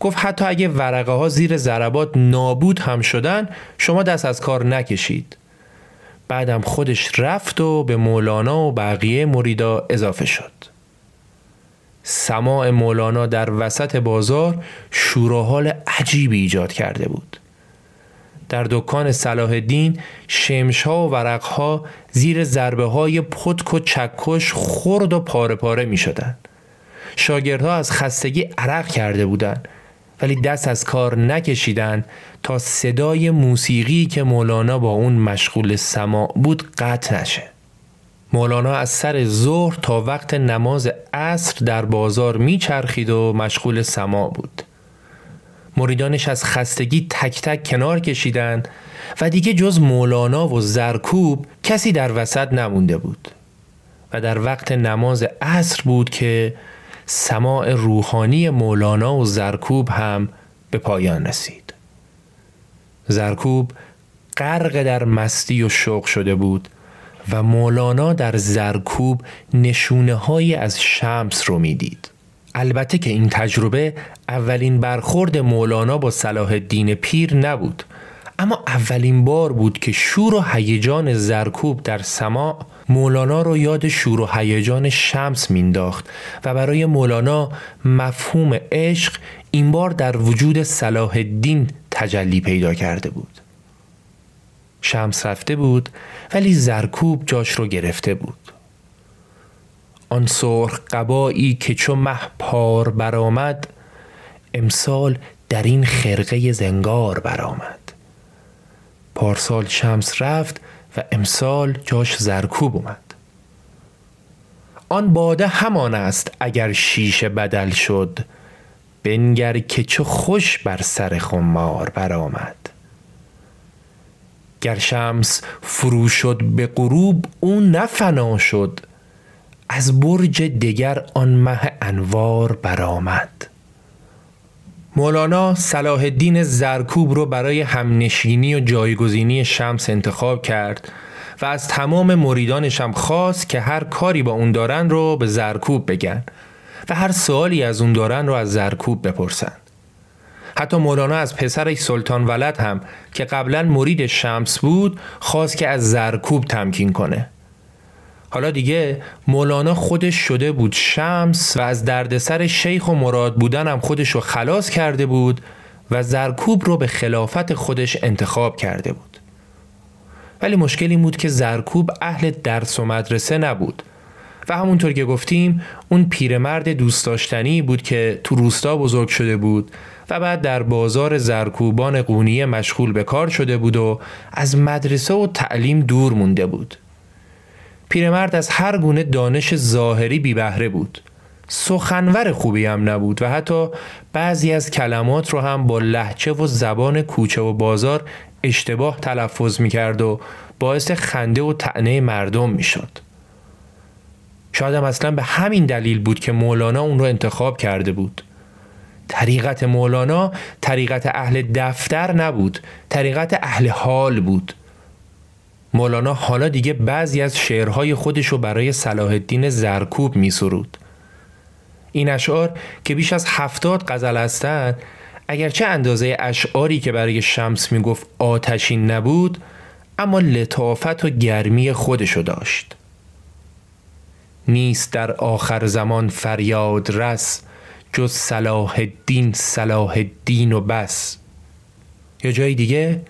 گفت حتی اگه ورقه ها زیر ضربات نابود هم شدن شما دست از کار نکشید. بعدم خودش رفت و به مولانا و بقیه مریدا اضافه شد. سماع مولانا در وسط بازار شور عجیبی ایجاد کرده بود. در دکان صلاح الدین شمش ها و ورق ها زیر ضربه های پتک و چکش خرد و پاره پاره می شدن. شاگردها از خستگی عرق کرده بودند ولی دست از کار نکشیدن تا صدای موسیقی که مولانا با اون مشغول سماع بود قطع نشه. مولانا از سر ظهر تا وقت نماز عصر در بازار میچرخید و مشغول سماع بود. مریدانش از خستگی تک تک کنار کشیدن و دیگه جز مولانا و زرکوب کسی در وسط نمونده بود و در وقت نماز عصر بود که سماع روحانی مولانا و زرکوب هم به پایان رسید زرکوب غرق در مستی و شوق شده بود و مولانا در زرکوب نشونه های از شمس رو می‌دید. البته که این تجربه اولین برخورد مولانا با صلاح الدین پیر نبود اما اولین بار بود که شور و هیجان زرکوب در سماع مولانا رو یاد شور و هیجان شمس مینداخت و برای مولانا مفهوم عشق این بار در وجود صلاح الدین تجلی پیدا کرده بود. شمس رفته بود ولی زرکوب جاش رو گرفته بود. آن سرخ قبایی که چو مه پار برآمد امسال در این خرقه زنگار برآمد. پارسال شمس رفت و امسال جاش زرکوب اومد. آن باده همان است اگر شیشه بدل شد. بنگر که چه خوش بر سر خمار برآمد. گر شمس فرو شد به غروب او نفنا شد. از برج دگر آن مه انوار برآمد. مولانا صلاح الدین زرکوب رو برای همنشینی و جایگزینی شمس انتخاب کرد و از تمام مریدانش هم خواست که هر کاری با اون دارن رو به زرکوب بگن و هر سوالی از اون دارن رو از زرکوب بپرسن. حتی مولانا از پسرش سلطان ولد هم که قبلا مرید شمس بود خواست که از زرکوب تمکین کنه. حالا دیگه مولانا خودش شده بود شمس و از دردسر شیخ و مراد بودن هم خودش رو خلاص کرده بود و زرکوب رو به خلافت خودش انتخاب کرده بود. ولی مشکلی بود که زرکوب اهل درس و مدرسه نبود و همونطور که گفتیم اون پیرمرد دوست داشتنی بود که تو روستا بزرگ شده بود و بعد در بازار زرکوبان قونیه مشغول به کار شده بود و از مدرسه و تعلیم دور مونده بود. پیرمرد از هر گونه دانش ظاهری بی بهره بود سخنور خوبی هم نبود و حتی بعضی از کلمات رو هم با لحچه و زبان کوچه و بازار اشتباه تلفظ می کرد و باعث خنده و تعنه مردم می شد. شاید هم اصلا به همین دلیل بود که مولانا اون رو انتخاب کرده بود. طریقت مولانا طریقت اهل دفتر نبود طریقت اهل حال بود مولانا حالا دیگه بعضی از شعرهای خودش رو برای صلاح الدین زرکوب می سرود. این اشعار که بیش از هفتاد غزل هستند اگرچه اندازه اشعاری که برای شمس می گفت آتشین نبود اما لطافت و گرمی خودشو داشت نیست در آخر زمان فریاد رس جز صلاح الدین صلاح الدین و بس یا جای دیگه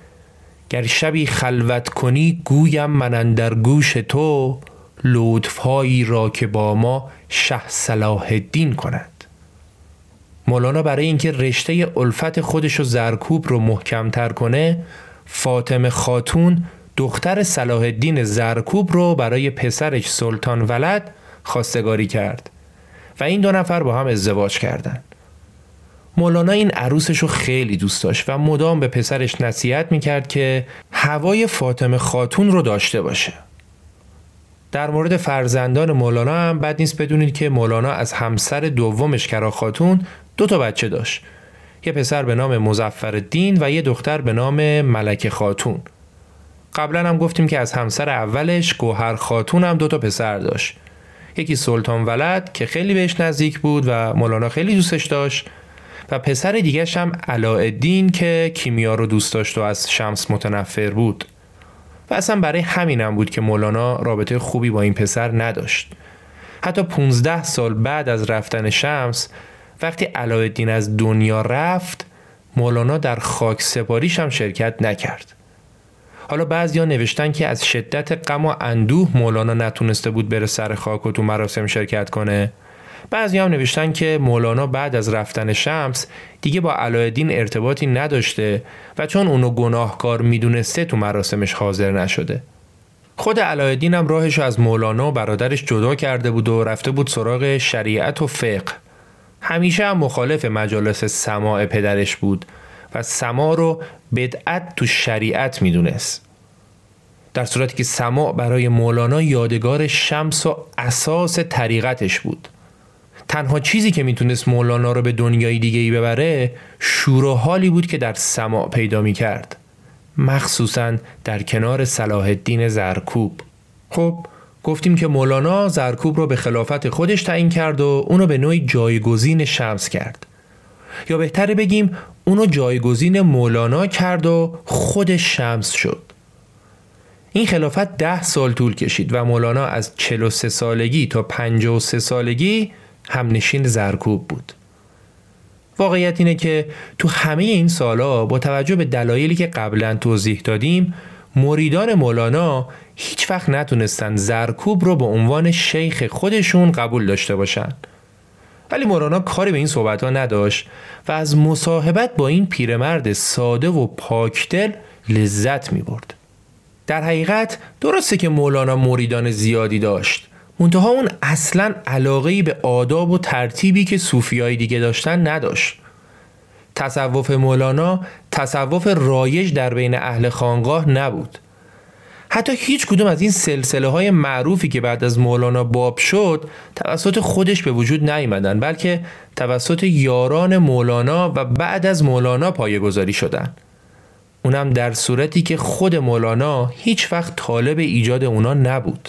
گر شبی خلوت کنی گویم من در گوش تو لطفهایی را که با ما شه صلاح الدین کند مولانا برای اینکه رشته الفت خودش و زرکوب رو محکمتر کنه فاطمه خاتون دختر صلاح الدین زرکوب رو برای پسرش سلطان ولد خواستگاری کرد و این دو نفر با هم ازدواج کردند. مولانا این عروسش رو خیلی دوست داشت و مدام به پسرش نصیحت می‌کرد که هوای فاطمه خاتون رو داشته باشه. در مورد فرزندان مولانا هم بد نیست بدونید که مولانا از همسر دومش کرا خاتون دو تا بچه داشت. یه پسر به نام مزفر الدین و یه دختر به نام ملک خاتون. قبلا هم گفتیم که از همسر اولش گوهر خاتون هم دو تا پسر داشت. یکی سلطان ولد که خیلی بهش نزدیک بود و مولانا خیلی دوستش داشت. و پسر دیگرش هم علاءالدین که کیمیا رو دوست داشت و از شمس متنفر بود. و اصلا برای همینم بود که مولانا رابطه خوبی با این پسر نداشت. حتی 15 سال بعد از رفتن شمس وقتی علاءالدین از دنیا رفت مولانا در خاک سپاریش هم شرکت نکرد. حالا بعضیا نوشتن که از شدت غم و اندوه مولانا نتونسته بود بره سر خاک و تو مراسم شرکت کنه. بعضی هم نوشتن که مولانا بعد از رفتن شمس دیگه با علایالدین ارتباطی نداشته و چون اونو گناهکار می‌دونسته تو مراسمش حاضر نشده. خود علایالدین هم راهش از مولانا و برادرش جدا کرده بود و رفته بود سراغ شریعت و فقه. همیشه هم مخالف مجالس سماع پدرش بود و سما رو بدعت تو شریعت می‌دونست. در صورتی که سماع برای مولانا یادگار شمس و اساس طریقتش بود. تنها چیزی که می‌تونست مولانا رو به دنیای دیگه ای ببره شور و حالی بود که در سماع پیدا می‌کرد. مخصوصا در کنار صلاح الدین زرکوب. خب گفتیم که مولانا زرکوب رو به خلافت خودش تعیین کرد و اونو به نوعی جایگزین شمس کرد. یا بهتره بگیم اونو جایگزین مولانا کرد و خود شمس شد. این خلافت ده سال طول کشید و مولانا از 43 سالگی تا 53 سالگی همنشین زرکوب بود واقعیت اینه که تو همه این سالها با توجه به دلایلی که قبلا توضیح دادیم مریدان مولانا هیچ وقت نتونستن زرکوب رو به عنوان شیخ خودشون قبول داشته باشن ولی مولانا کاری به این صحبت ها نداشت و از مصاحبت با این پیرمرد ساده و پاکدل لذت می برد. در حقیقت درسته که مولانا مریدان زیادی داشت منتها اون اصلا علاقه به آداب و ترتیبی که صوفیای دیگه داشتن نداشت. تصوف مولانا تصوف رایج در بین اهل خانقاه نبود. حتی هیچ کدوم از این سلسله های معروفی که بعد از مولانا باب شد توسط خودش به وجود نیامدن بلکه توسط یاران مولانا و بعد از مولانا پایه گذاری شدن. اونم در صورتی که خود مولانا هیچ وقت طالب ایجاد اونا نبود.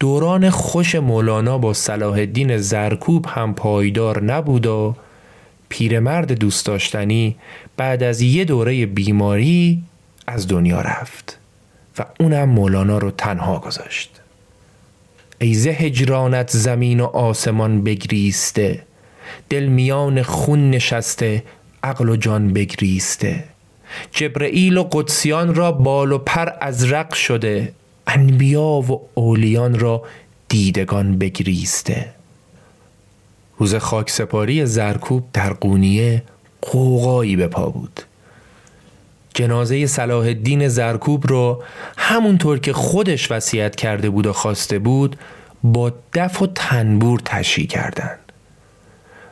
دوران خوش مولانا با صلاح الدین زرکوب هم پایدار نبود و پیرمرد دوست داشتنی بعد از یه دوره بیماری از دنیا رفت و اونم مولانا رو تنها گذاشت. ای ز هجرانت زمین و آسمان بگریسته دل میان خون نشسته عقل و جان بگریسته. جبرئیل و قدسیان را بال و پر ازرق شده انبیا و اولیان را دیدگان بگریسته. روز خاک سپاری زرکوب در قونیه قوقایی به پا بود. جنازه صلاح الدین زرکوب رو همونطور که خودش وصیت کرده بود و خواسته بود با دف و تنبور تشییع کردند.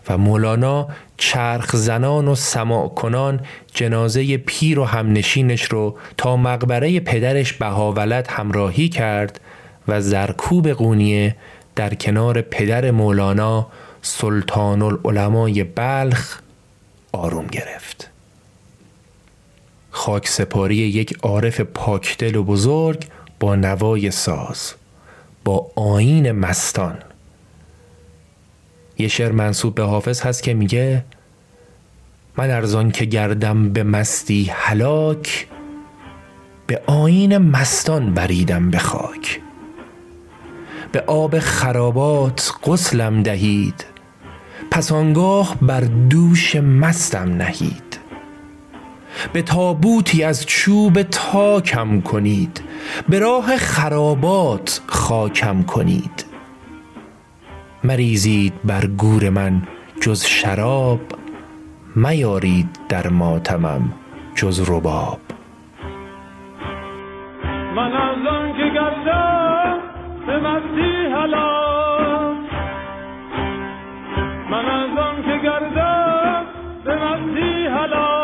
و مولانا چرخ زنان و سماع کنان جنازه پیر و همنشینش رو تا مقبره پدرش بهاولت همراهی کرد و زرکوب قونیه در کنار پدر مولانا سلطان العلمای بلخ آروم گرفت. خاک سپاری یک عارف پاکدل و بزرگ با نوای ساز با آین مستان. یه شعر منصوب به حافظ هست که میگه من ارزان که گردم به مستی هلاک به آین مستان بریدم به خاک. به آب خرابات غسلم دهید پس آنگاه بر دوش مستم نهید. به تابوتی از چوب تاکم کنید به راه خرابات خاکم کنید. مریزید بر گور من جز شراب میارید در ماتمم جز رباب. من از آن که گشتم به مستی حلال. من از آن که گردم به مستی حلال.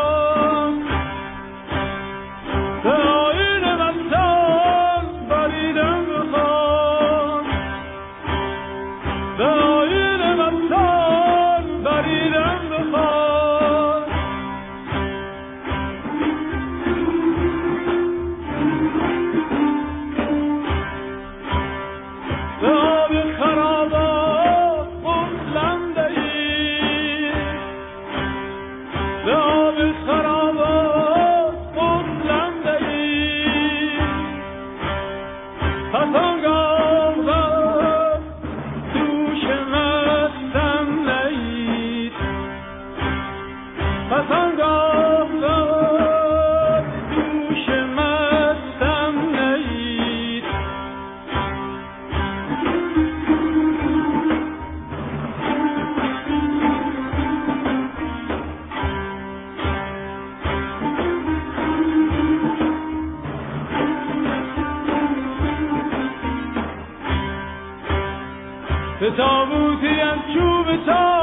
به تابوتی از چوب تاکم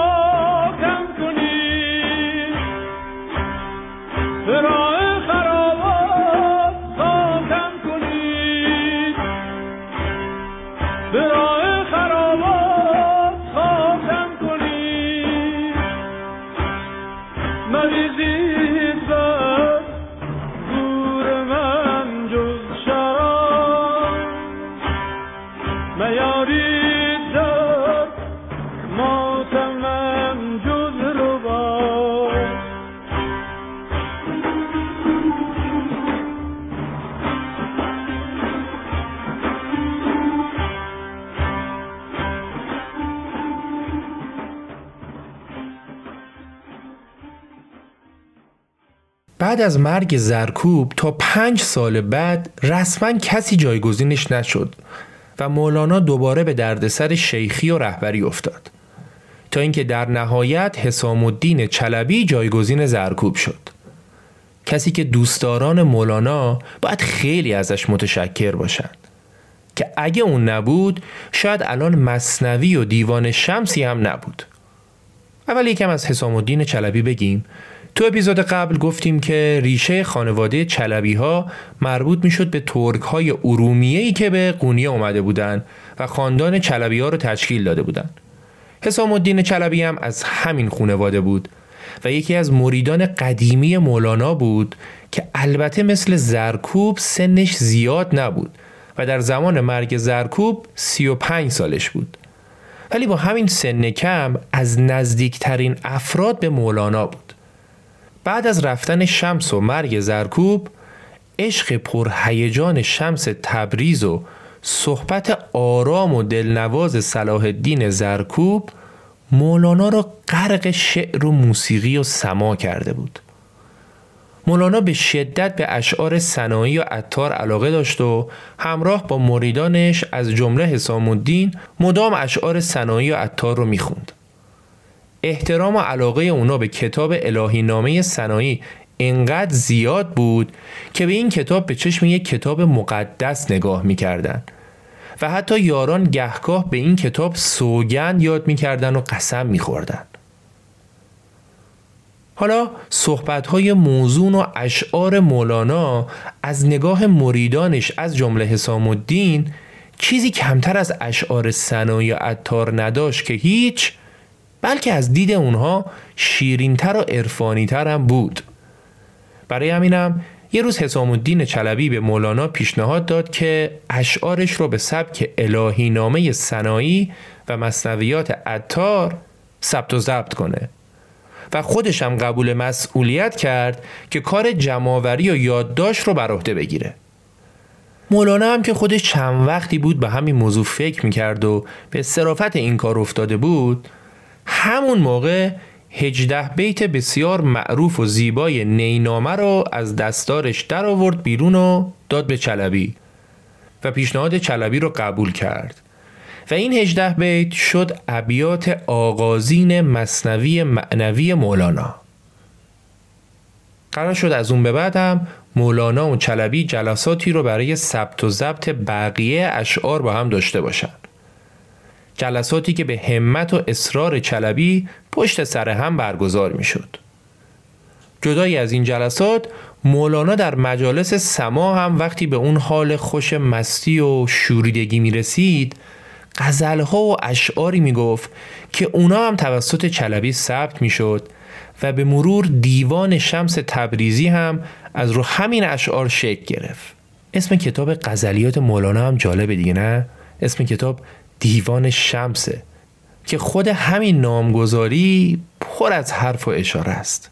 بعد از مرگ زرکوب تا پنج سال بعد رسما کسی جایگزینش نشد و مولانا دوباره به دردسر شیخی و رهبری افتاد تا اینکه در نهایت حسام الدین چلبی جایگزین زرکوب شد. کسی که دوستداران مولانا باید خیلی ازش متشکر باشند که اگه اون نبود شاید الان مصنوی و دیوان شمسی هم نبود. اول یکم از حسام الدین چلبی بگیم. تو اپیزود قبل گفتیم که ریشه خانواده چلبی ها مربوط می‌شد به ترک های ارومیه که به قونیه اومده بودند و خاندان چلبی ها رو تشکیل داده بودند. حسام الدین چلبی هم از همین خانواده بود و یکی از مریدان قدیمی مولانا بود که البته مثل زرکوب سنش زیاد نبود و در زمان مرگ زرکوب 35 سالش بود. ولی با همین سن کم از نزدیکترین افراد به مولانا بود. بعد از رفتن شمس و مرگ زرکوب عشق پرهیجان شمس تبریز و صحبت آرام و دلنواز صلاح الدین زرکوب مولانا را غرق شعر و موسیقی و سما کرده بود. مولانا به شدت به اشعار سنایی و عطار علاقه داشت و همراه با مریدانش از جمله حسام الدین مدام اشعار سنایی و عطار رو می‌خوند. احترام و علاقه اونا به کتاب الهی نامه سنایی انقدر زیاد بود که به این کتاب به چشم یک کتاب مقدس نگاه می‌کردن. و حتی یاران گهگاه به این کتاب سوگند یاد می‌کردن و قسم میخوردن. حالا صحبت‌های موزون و اشعار مولانا از نگاه مریدانش از جمله حسام الدین چیزی کمتر از اشعار سنایی عطار نداشت که هیچ بلکه از دید اونها شیرینتر و عرفانیتر هم بود. برای همینم یه روز حسام الدین چلبی به مولانا پیشنهاد داد که اشعارش رو به سبک الهی نامه سنایی و مصنویات عطار ثبت و ضبط کنه. و خودش هم قبول مسئولیت کرد که کار جمعآوری و یادداشت رو بر عهده بگیره. مولانا هم که خودش چند وقتی بود به همین موضوع فکر می‌کرد و به صرافت این کار افتاده بود همون موقع هجده بیت بسیار معروف و زیبای نینامه رو از دستارش در آورد بیرون و داد به چلبی و پیشنهاد چلبی رو قبول کرد و این هجده بیت شد ابیات آغازین مصنوی معنوی مولانا قرار شد از اون به بعد هم مولانا و چلبی جلساتی رو برای ثبت و ضبط بقیه اشعار با هم داشته باشند. جلساتی که به همت و اصرار چلبی پشت سر هم برگزار می شد. جدایی از این جلسات مولانا در مجالس سما هم وقتی به اون حال خوش مستی و شوریدگی می رسید غزلها و اشعاری می گفت که اونا هم توسط چلبی ثبت می شد و به مرور دیوان شمس تبریزی هم از رو همین اشعار شکل گرفت اسم کتاب غزلیات مولانا هم جالبه دیگه نه اسم کتاب دیوان شمسه که خود همین نامگذاری پر از حرف و اشاره است.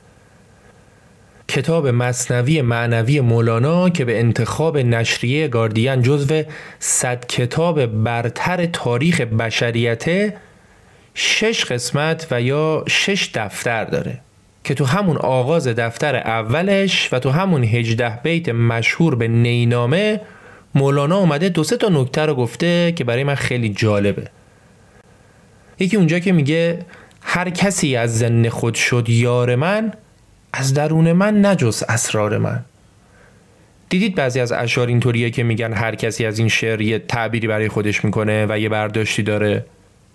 کتاب مصنوی معنوی مولانا که به انتخاب نشریه گاردین جزو صد کتاب برتر تاریخ بشریته شش قسمت و یا شش دفتر داره که تو همون آغاز دفتر اولش و تو همون هجده بیت مشهور به نینامه مولانا اومده دو سه تا نکته رو گفته که برای من خیلی جالبه. یکی اونجا که میگه هر کسی از زن خود شد یار من از درون من نجس اسرار من. دیدید بعضی از اشعار اینطوریه که میگن هر کسی از این شعر یه تعبیری برای خودش می‌کنه و یه برداشتی داره.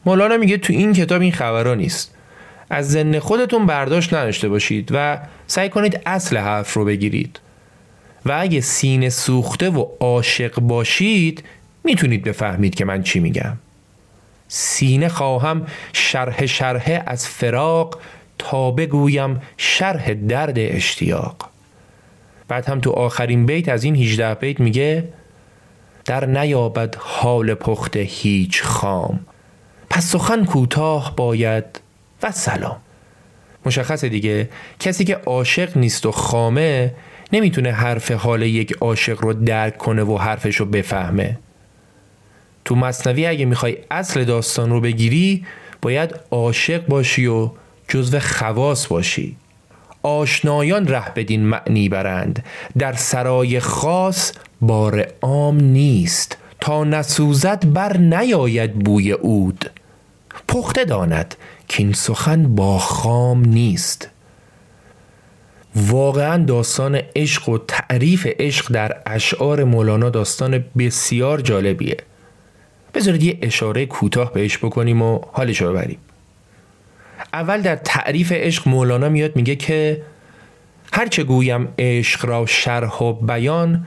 مولانا میگه تو این کتاب این خبرها نیست. از زن خودتون برداشت نداشته باشید و سعی کنید اصل حرف رو بگیرید. و اگه سینه سوخته و عاشق باشید می‌تونید بفهمید که من چی میگم. سینه خواهم شرح شرح از فراق تا بگویم شرح درد اشتیاق. بعد هم تو آخرین بیت از این 18 بیت میگه در نیابد حال پخته هیچ خام. پس سخن کوتاه باید و سلام. مشخصه دیگه کسی که عاشق نیست و خامه نمی‌تونه حرف حال یک عاشق رو درک کنه و حرفش رو بفهمه. تو مصنوی اگه می‌خوای اصل داستان رو بگیری باید عاشق باشی و جزو خواص باشی. آشنایان ره بدین معنی برند. در سرای خاص بار عام نیست. تا نسوزد بر نیاید بوی اود پخته داند که این سخن با خام نیست. واقعا داستان عشق و تعریف عشق در اشعار مولانا داستان بسیار جالبیه. بذارید یه اشاره کوتاه بهش بکنیم و حالش رو ببریم. اول در تعریف عشق مولانا میاد میگه که هرچه گویم عشق را شرح و بیان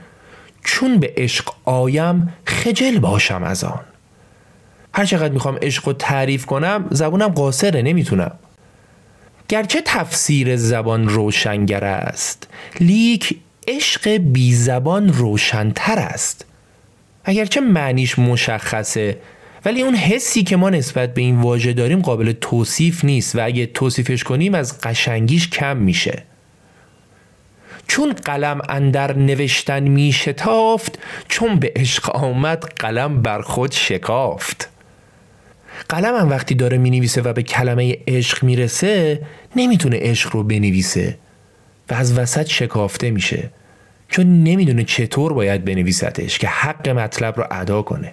چون به عشق آیم خجل باشم از آن. هر چقدر می‌خوام عشق رو تعریف کنم زبونم قاصره نمی‌تونم. گرچه تفسیر زبان روشنگر است لیک عشق بی زبان روشنتر است. اگرچه معنیش مشخصه ولی اون حسی که ما نسبت به این واژه داریم قابل توصیف نیست و اگه توصیفش کنیم از قشنگیش کم میشه. چون قلم اندر نوشتن میشتافت چون به عشق آمد قلم بر خود شکافت. قلم هم وقتی داره می‌نویسه و به کلمه عشق می‌رسه نمی‌تونه عشق رو بنویسه و از وسط شکافته میشه. چون نمی‌دونه چطور باید بنویستش که حق مطلب رو ادا کنه.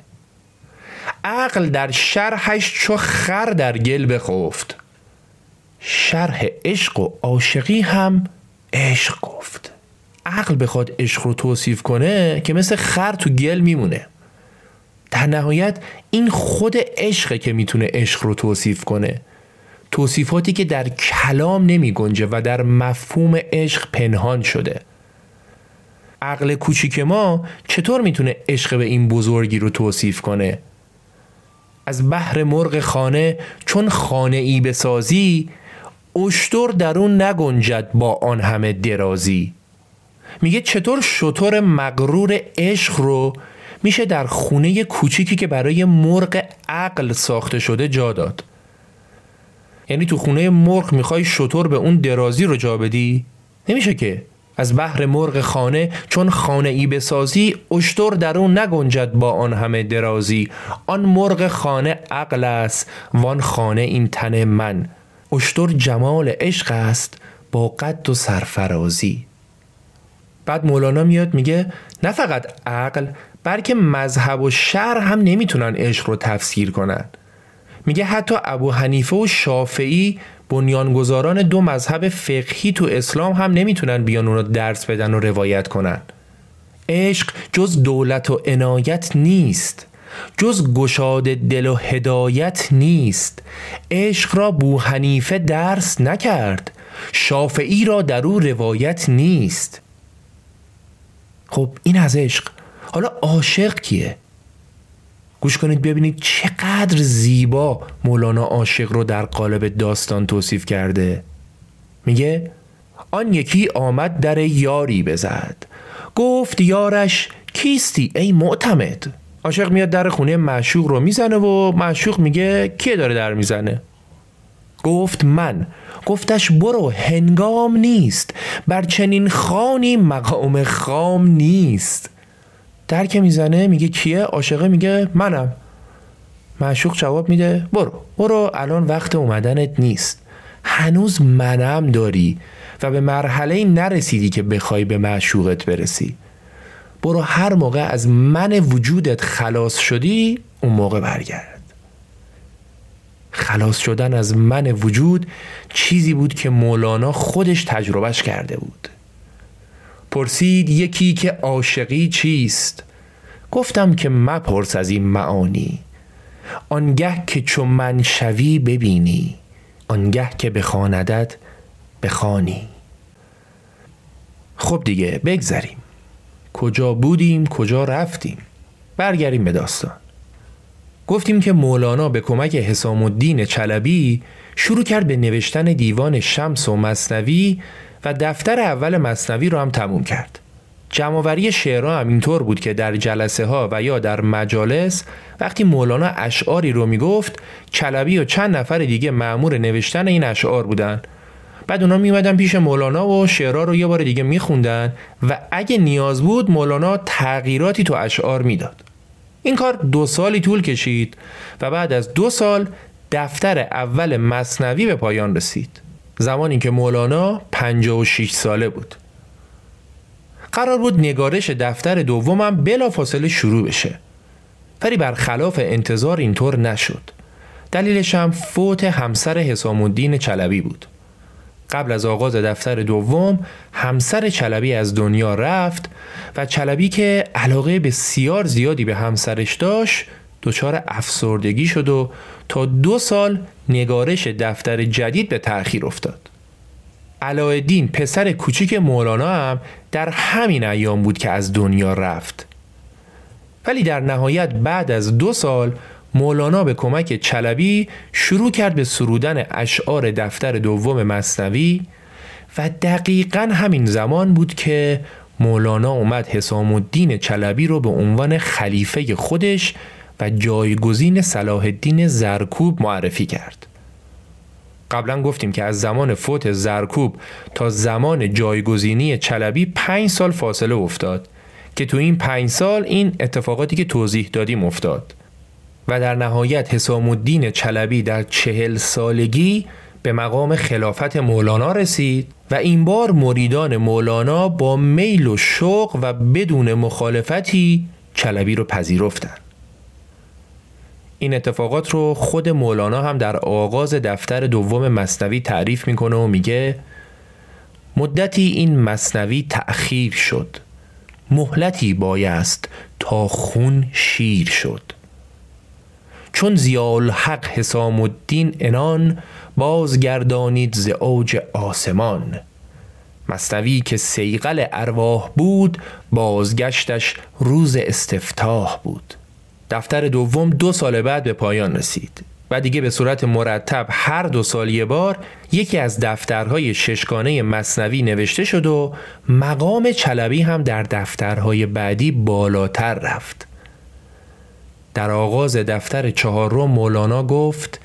عقل در شرحش چو خر در گل بخفت. شرح عشق و عاشقی هم عشق گفت. عقل بخواد عشق رو توصیف کنه که مثل خر تو گل میمونه. در نهایت این خود عشقه که می‌تونه عشق رو توصیف کنه. توصیفاتی که در کلام نمی گنجه و در مفهوم عشق پنهان شده. عقل کوچیک ما چطور می‌تونه عشق به این بزرگی رو توصیف کنه؟ از بحر مرغ خانه چون خانه ای بسازی اشتر در اون نگنجد با آن همه درازی. میگه چطور شطور مغرور عشق رو میشه در خونه کوچیکی که برای مرغ عقل ساخته شده جا داد. یعنی تو خونه مرغ می‌خوای شطور به اون درازی رو جا بدی؟ نمیشه که از بحر مرغ خانه چون خانه ای بسازی اشتر در اون نگنجد با آن همه درازی. آن مرغ خانه عقل است وان خانه این تن من. اشتر جمال عشق است با قد و سرفرازی. بعد مولانا میاد میگه نه فقط عقل بلکه مذهب و شر هم نمی‌تونن عشق رو تفسیر کنن. میگه حتی ابو حنیفه و شافعی بنیانگذاران دو مذهب فقهی تو اسلام هم نمی‌تونن بیان اون رو درس بدن و روایت کنن. عشق جز دولت و عنایت نیست. جز گشاد دل و هدایت نیست. عشق را بو حنیفه درس نکرد. شافعی را در او روایت نیست. خب این از عشق. حالا عاشق کیه؟ گوش کنید ببینید چقدر زیبا مولانا عاشق رو در قالب داستان توصیف کرده. میگه آن یکی آمد در یاری بزد. گفت یارش کیستی ای معتمد. عاشق میاد در خونه معشوق رو می‌زنه و معشوق میگه کی داره در می‌زنه؟ گفت من. گفتش برو هنگام نیست. بر چنین خانی مقام خام نیست. در که می‌زنه میگه کیه؟ عاشقه میگه منم. معشوق جواب میده برو. برو الان وقت اومدنت نیست. هنوز منم داری و به مرحله نرسیدی که بخوای به معشوقت برسی. برو هر موقع از من وجودت خلاص شدی اون موقع برگرد. خلاص شدن از من وجود چیزی بود که مولانا خودش تجربهش کرده بود. پرسید یکی که عاشقی چیست؟ گفتم که مپرس از این معانی. آنگه که چون من شوی ببینی آنگه که بخواندت بخوانی. خب دیگه بگذریم. کجا بودیم کجا رفتیم؟ برگردیم به داستان. گفتیم که مولانا به کمک حسام الدین چلبی شروع کرد به نوشتن دیوان شمس و مصنوی و دفتر اول مصنوی رو هم تموم کرد. جمعوری شعرها هم اینطور بود که در جلسه ها و یا در مجالس وقتی مولانا اشعاری رو می‌گفت چلبی و چند نفر دیگه معمور نوشتن این اشعار بودن. بعد اونا میمدن پیش مولانا و شعرها رو یه بار دیگه میخوندن و اگه نیاز بود مولانا تغییراتی تو اشعار می‌داد. این کار دو سالی طول کشید و بعد از دو سال دفتر اول مصنوی به پایان رسید. زمانی که مولانا 56 ساله بود. قرار بود نگارش دفتر دومم بلا فاصله شروع بشه. ولی برخلاف انتظار اینطور نشد. دلیلش هم فوت همسر حسام الدین چلبی بود. قبل از آغاز دفتر دوم همسر چلبی از دنیا رفت و چلبی که علاقه بسیار زیادی به همسرش داشت دچار افسردگی شد و تا دو سال نگارش دفتر جدید به تأخیر افتاد. علایالدین پسر کوچیک مولانا هم در همین ایام بود که از دنیا رفت. ولی در نهایت بعد از دو سال مولانا به کمک چلبی شروع کرد به سرودن اشعار دفتر دوم مصنوی و دقیقا همین زمان بود که مولانا اومد حسام الدین چلبی رو به عنوان خلیفه خودش و جایگزین صلاح الدین زرکوب معرفی کرد. قبلا گفتیم که از زمان فوت زرکوب تا زمان جایگزینی چلبی پنج سال فاصله افتاد که تو این پنج سال این اتفاقاتی که توضیح دادیم افتاد و در نهایت حسام الدین چلبی در چهل سالگی به مقام خلافت مولانا رسید و این بار مریدان مولانا با میل و شوق و بدون مخالفتی چلبی رو پذیرفتند. این اتفاقات رو خود مولانا هم در آغاز دفتر دوم مصنوی تعریف می‌کنه و میگه مدتی این مصنوی تأخیر شد. مهلتی بایست تا خون شیر شد. چون زیال حق حسام الدین انان بازگردانید ز اوج آسمان. مصنوی که سیقل ارواح بود بازگشتش روز استفتاح بود. دفتر دوم دو سال بعد به پایان رسید و دیگه به صورت مرتب هر دو سال یه بار یکی از دفترهای ششگانه مصنوی نوشته شد و مقام چلبی هم در دفترهای بعدی بالاتر رفت. در آغاز دفتر چهارم مولانا گفت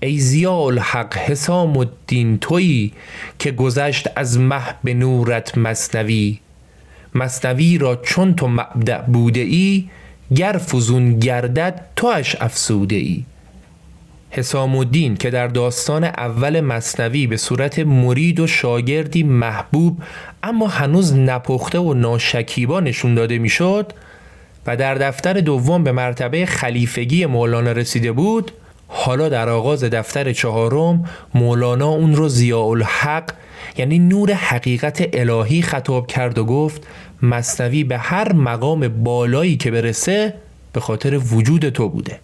ای زیال الحق حسام الدین تویی که گذشت از مه به نورت مصنوی. مصنوی را چون تو مبدع بوده ای گر فزون گردد توش افسوده ای حسام الدین که در داستان اول مصنوی به صورت مرید و شاگردی محبوب اما هنوز نپخته و ناشکیبا نشون داده می‌شد و در دفتر دوم به مرتبه خلیفگی مولانا رسیده بود حالا در آغاز دفتر چهارم مولانا اون رو ضیاء الحق یعنی نور حقیقت الهی خطاب کرد و گفت مصنوی به هر مقام بالایی که برسه به خاطر وجود تو بوده.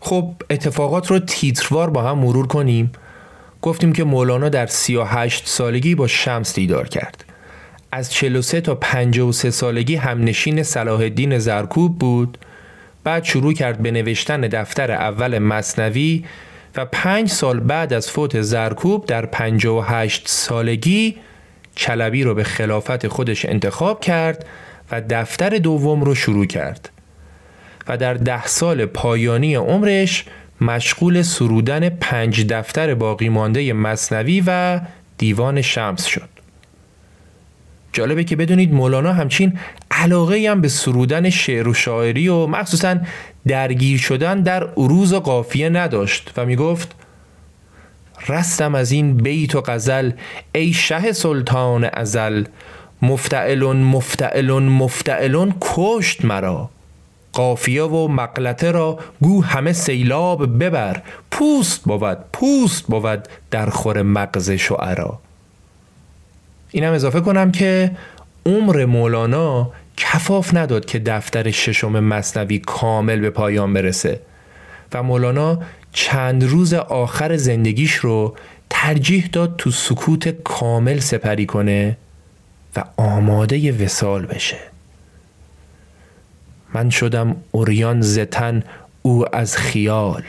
خب اتفاقات رو تیتروار با هم مرور کنیم. گفتیم که مولانا در 38 سالگی با شمس دیدار کرد. از 43 تا 53 سالگی همنشین صلاح الدین زرکوب بود. بعد شروع کرد به نوشتن دفتر اول مصنوی و پنج سال بعد از فوت زرکوب در 58 سالگی چلبی رو به خلافت خودش انتخاب کرد و دفتر دوم رو شروع کرد و در ده سال پایانی عمرش مشغول سرودن پنج دفتر باقی مانده مصنوی و دیوان شمس شد. جالبه که بدونید مولانا همچین علاقه هم به سرودن شعر و شاعری و مخصوصا درگیر شدن در عروض و قافیه نداشت و می‌گفت رستم از این بیت و غزل ای شه سلطان ازل مفتعلون مفتعلون مفتعلون کشت مرا. قافیه و مقلته را گو همه سیلاب ببر پوست بود پوست بود در خور مغز شعرا. اینم اضافه کنم که عمر مولانا کفاف نداد که دفتر ششم مصنوی کامل به پایان برسه و مولانا چند روز آخر زندگیش رو ترجیح داد تو سکوت کامل سپری کنه و آماده وسال بشه. من شدم اوریان زتن او از خیال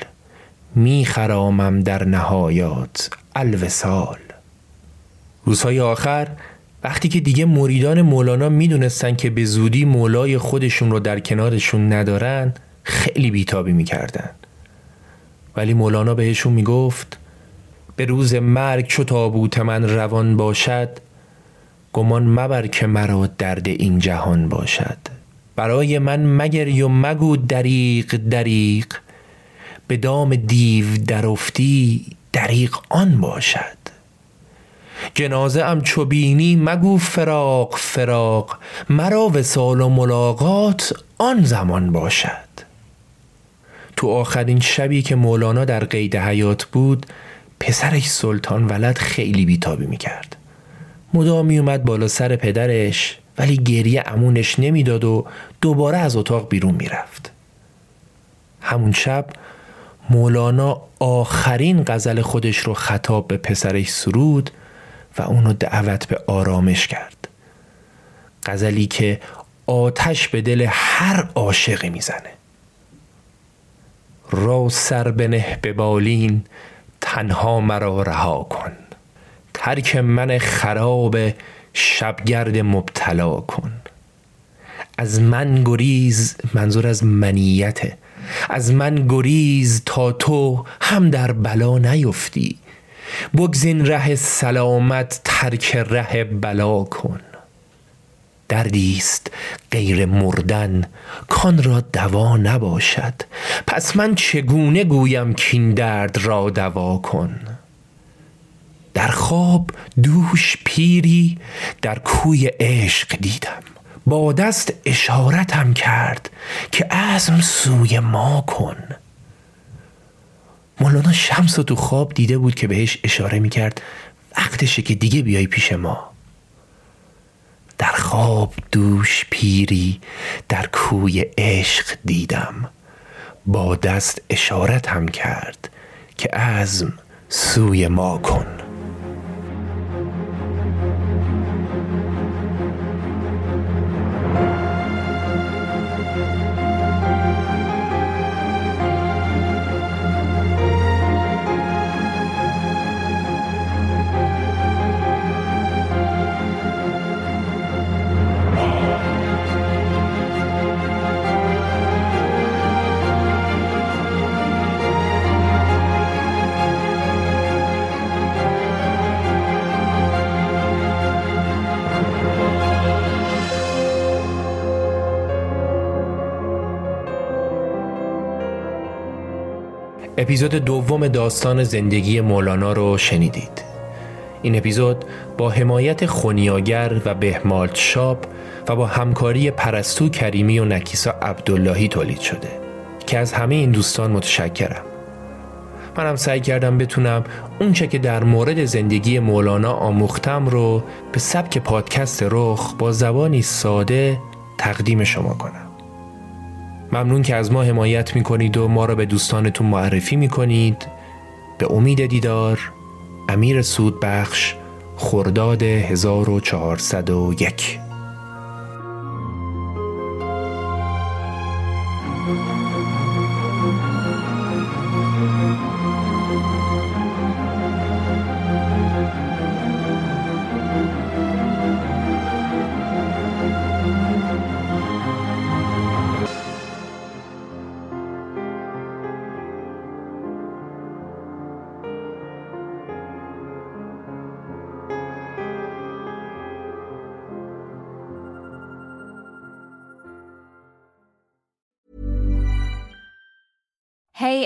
میخرامم در نهایات الوسال روزهای آخر وقتی که دیگه مریدان مولانا می‌دونستن که به زودی مولای خودشون رو در کنارشون ندارن خیلی بیتابی می‌کردن. ولی مولانا بهشون می‌گفت به روز مرگ چو تابوت من روان باشد گمان مبر که مرا درد این جهان باشد. برای من مگری و مگو دریق دریق به دام دیو درفتی دریق آن باشد. جنازه ام چو بینی مگو فراق فراق مرا وسال و ملاقات آن زمان باشد. تو آخرین شبی که مولانا در قید حیات بود پسرش سلطان ولد خیلی بیتابی می‌کرد. مدام اومد بالا سر پدرش ولی گریه امونش نمی‌داد و دوباره از اتاق بیرون می‌رفت. همون شب مولانا آخرین غزل خودش رو خطاب به پسرش سرود و اونو دعوت به آرامش کرد. غزلی که آتش به دل هر عاشقی می‌زنه. را سر بنه به بالین تنها مرا رها کن. ترک من خراب شبگرد مبتلا کن. از من گریز منظور از منیته از من گریز تا تو هم در بلا نیفتی. بگزین ره سلامت ترک ره بلا کن. دردیست غیر مردن. کان را دوا نباشد. پس من چگونه گویم کین درد را دوا کن؟ در خواب دوش پیری در کوی عشق دیدم. با دست اشارتم کرد که عزم سوی ما کن. مولانا شمس تو خواب دیده بود که بهش اشاره می‌کرد وقتشه که دیگه بیای پیش ما. در خواب دوش پیری در کوی عشق دیدم. با دست اشارتم کرد که عزم سوی ما کن. اپیزود دوم داستان زندگی مولانا رو شنیدید. این اپیزود با حمایت خونیاگر و بهمالت شاب و با همکاری پرستو کریمی و نکیسا عبداللهی تولید شده که از همه این دوستان متشکرم. منم سعی کردم بتونم اونچه که در مورد زندگی مولانا آموختم رو به سبک پادکست رخ با زبانی ساده تقدیم شما کنم. ممنون که از ما حمایت می‌کنید و ما را به دوستانتون معرفی می‌کنید. به امید دیدار امیر سودبخش خرداد 1401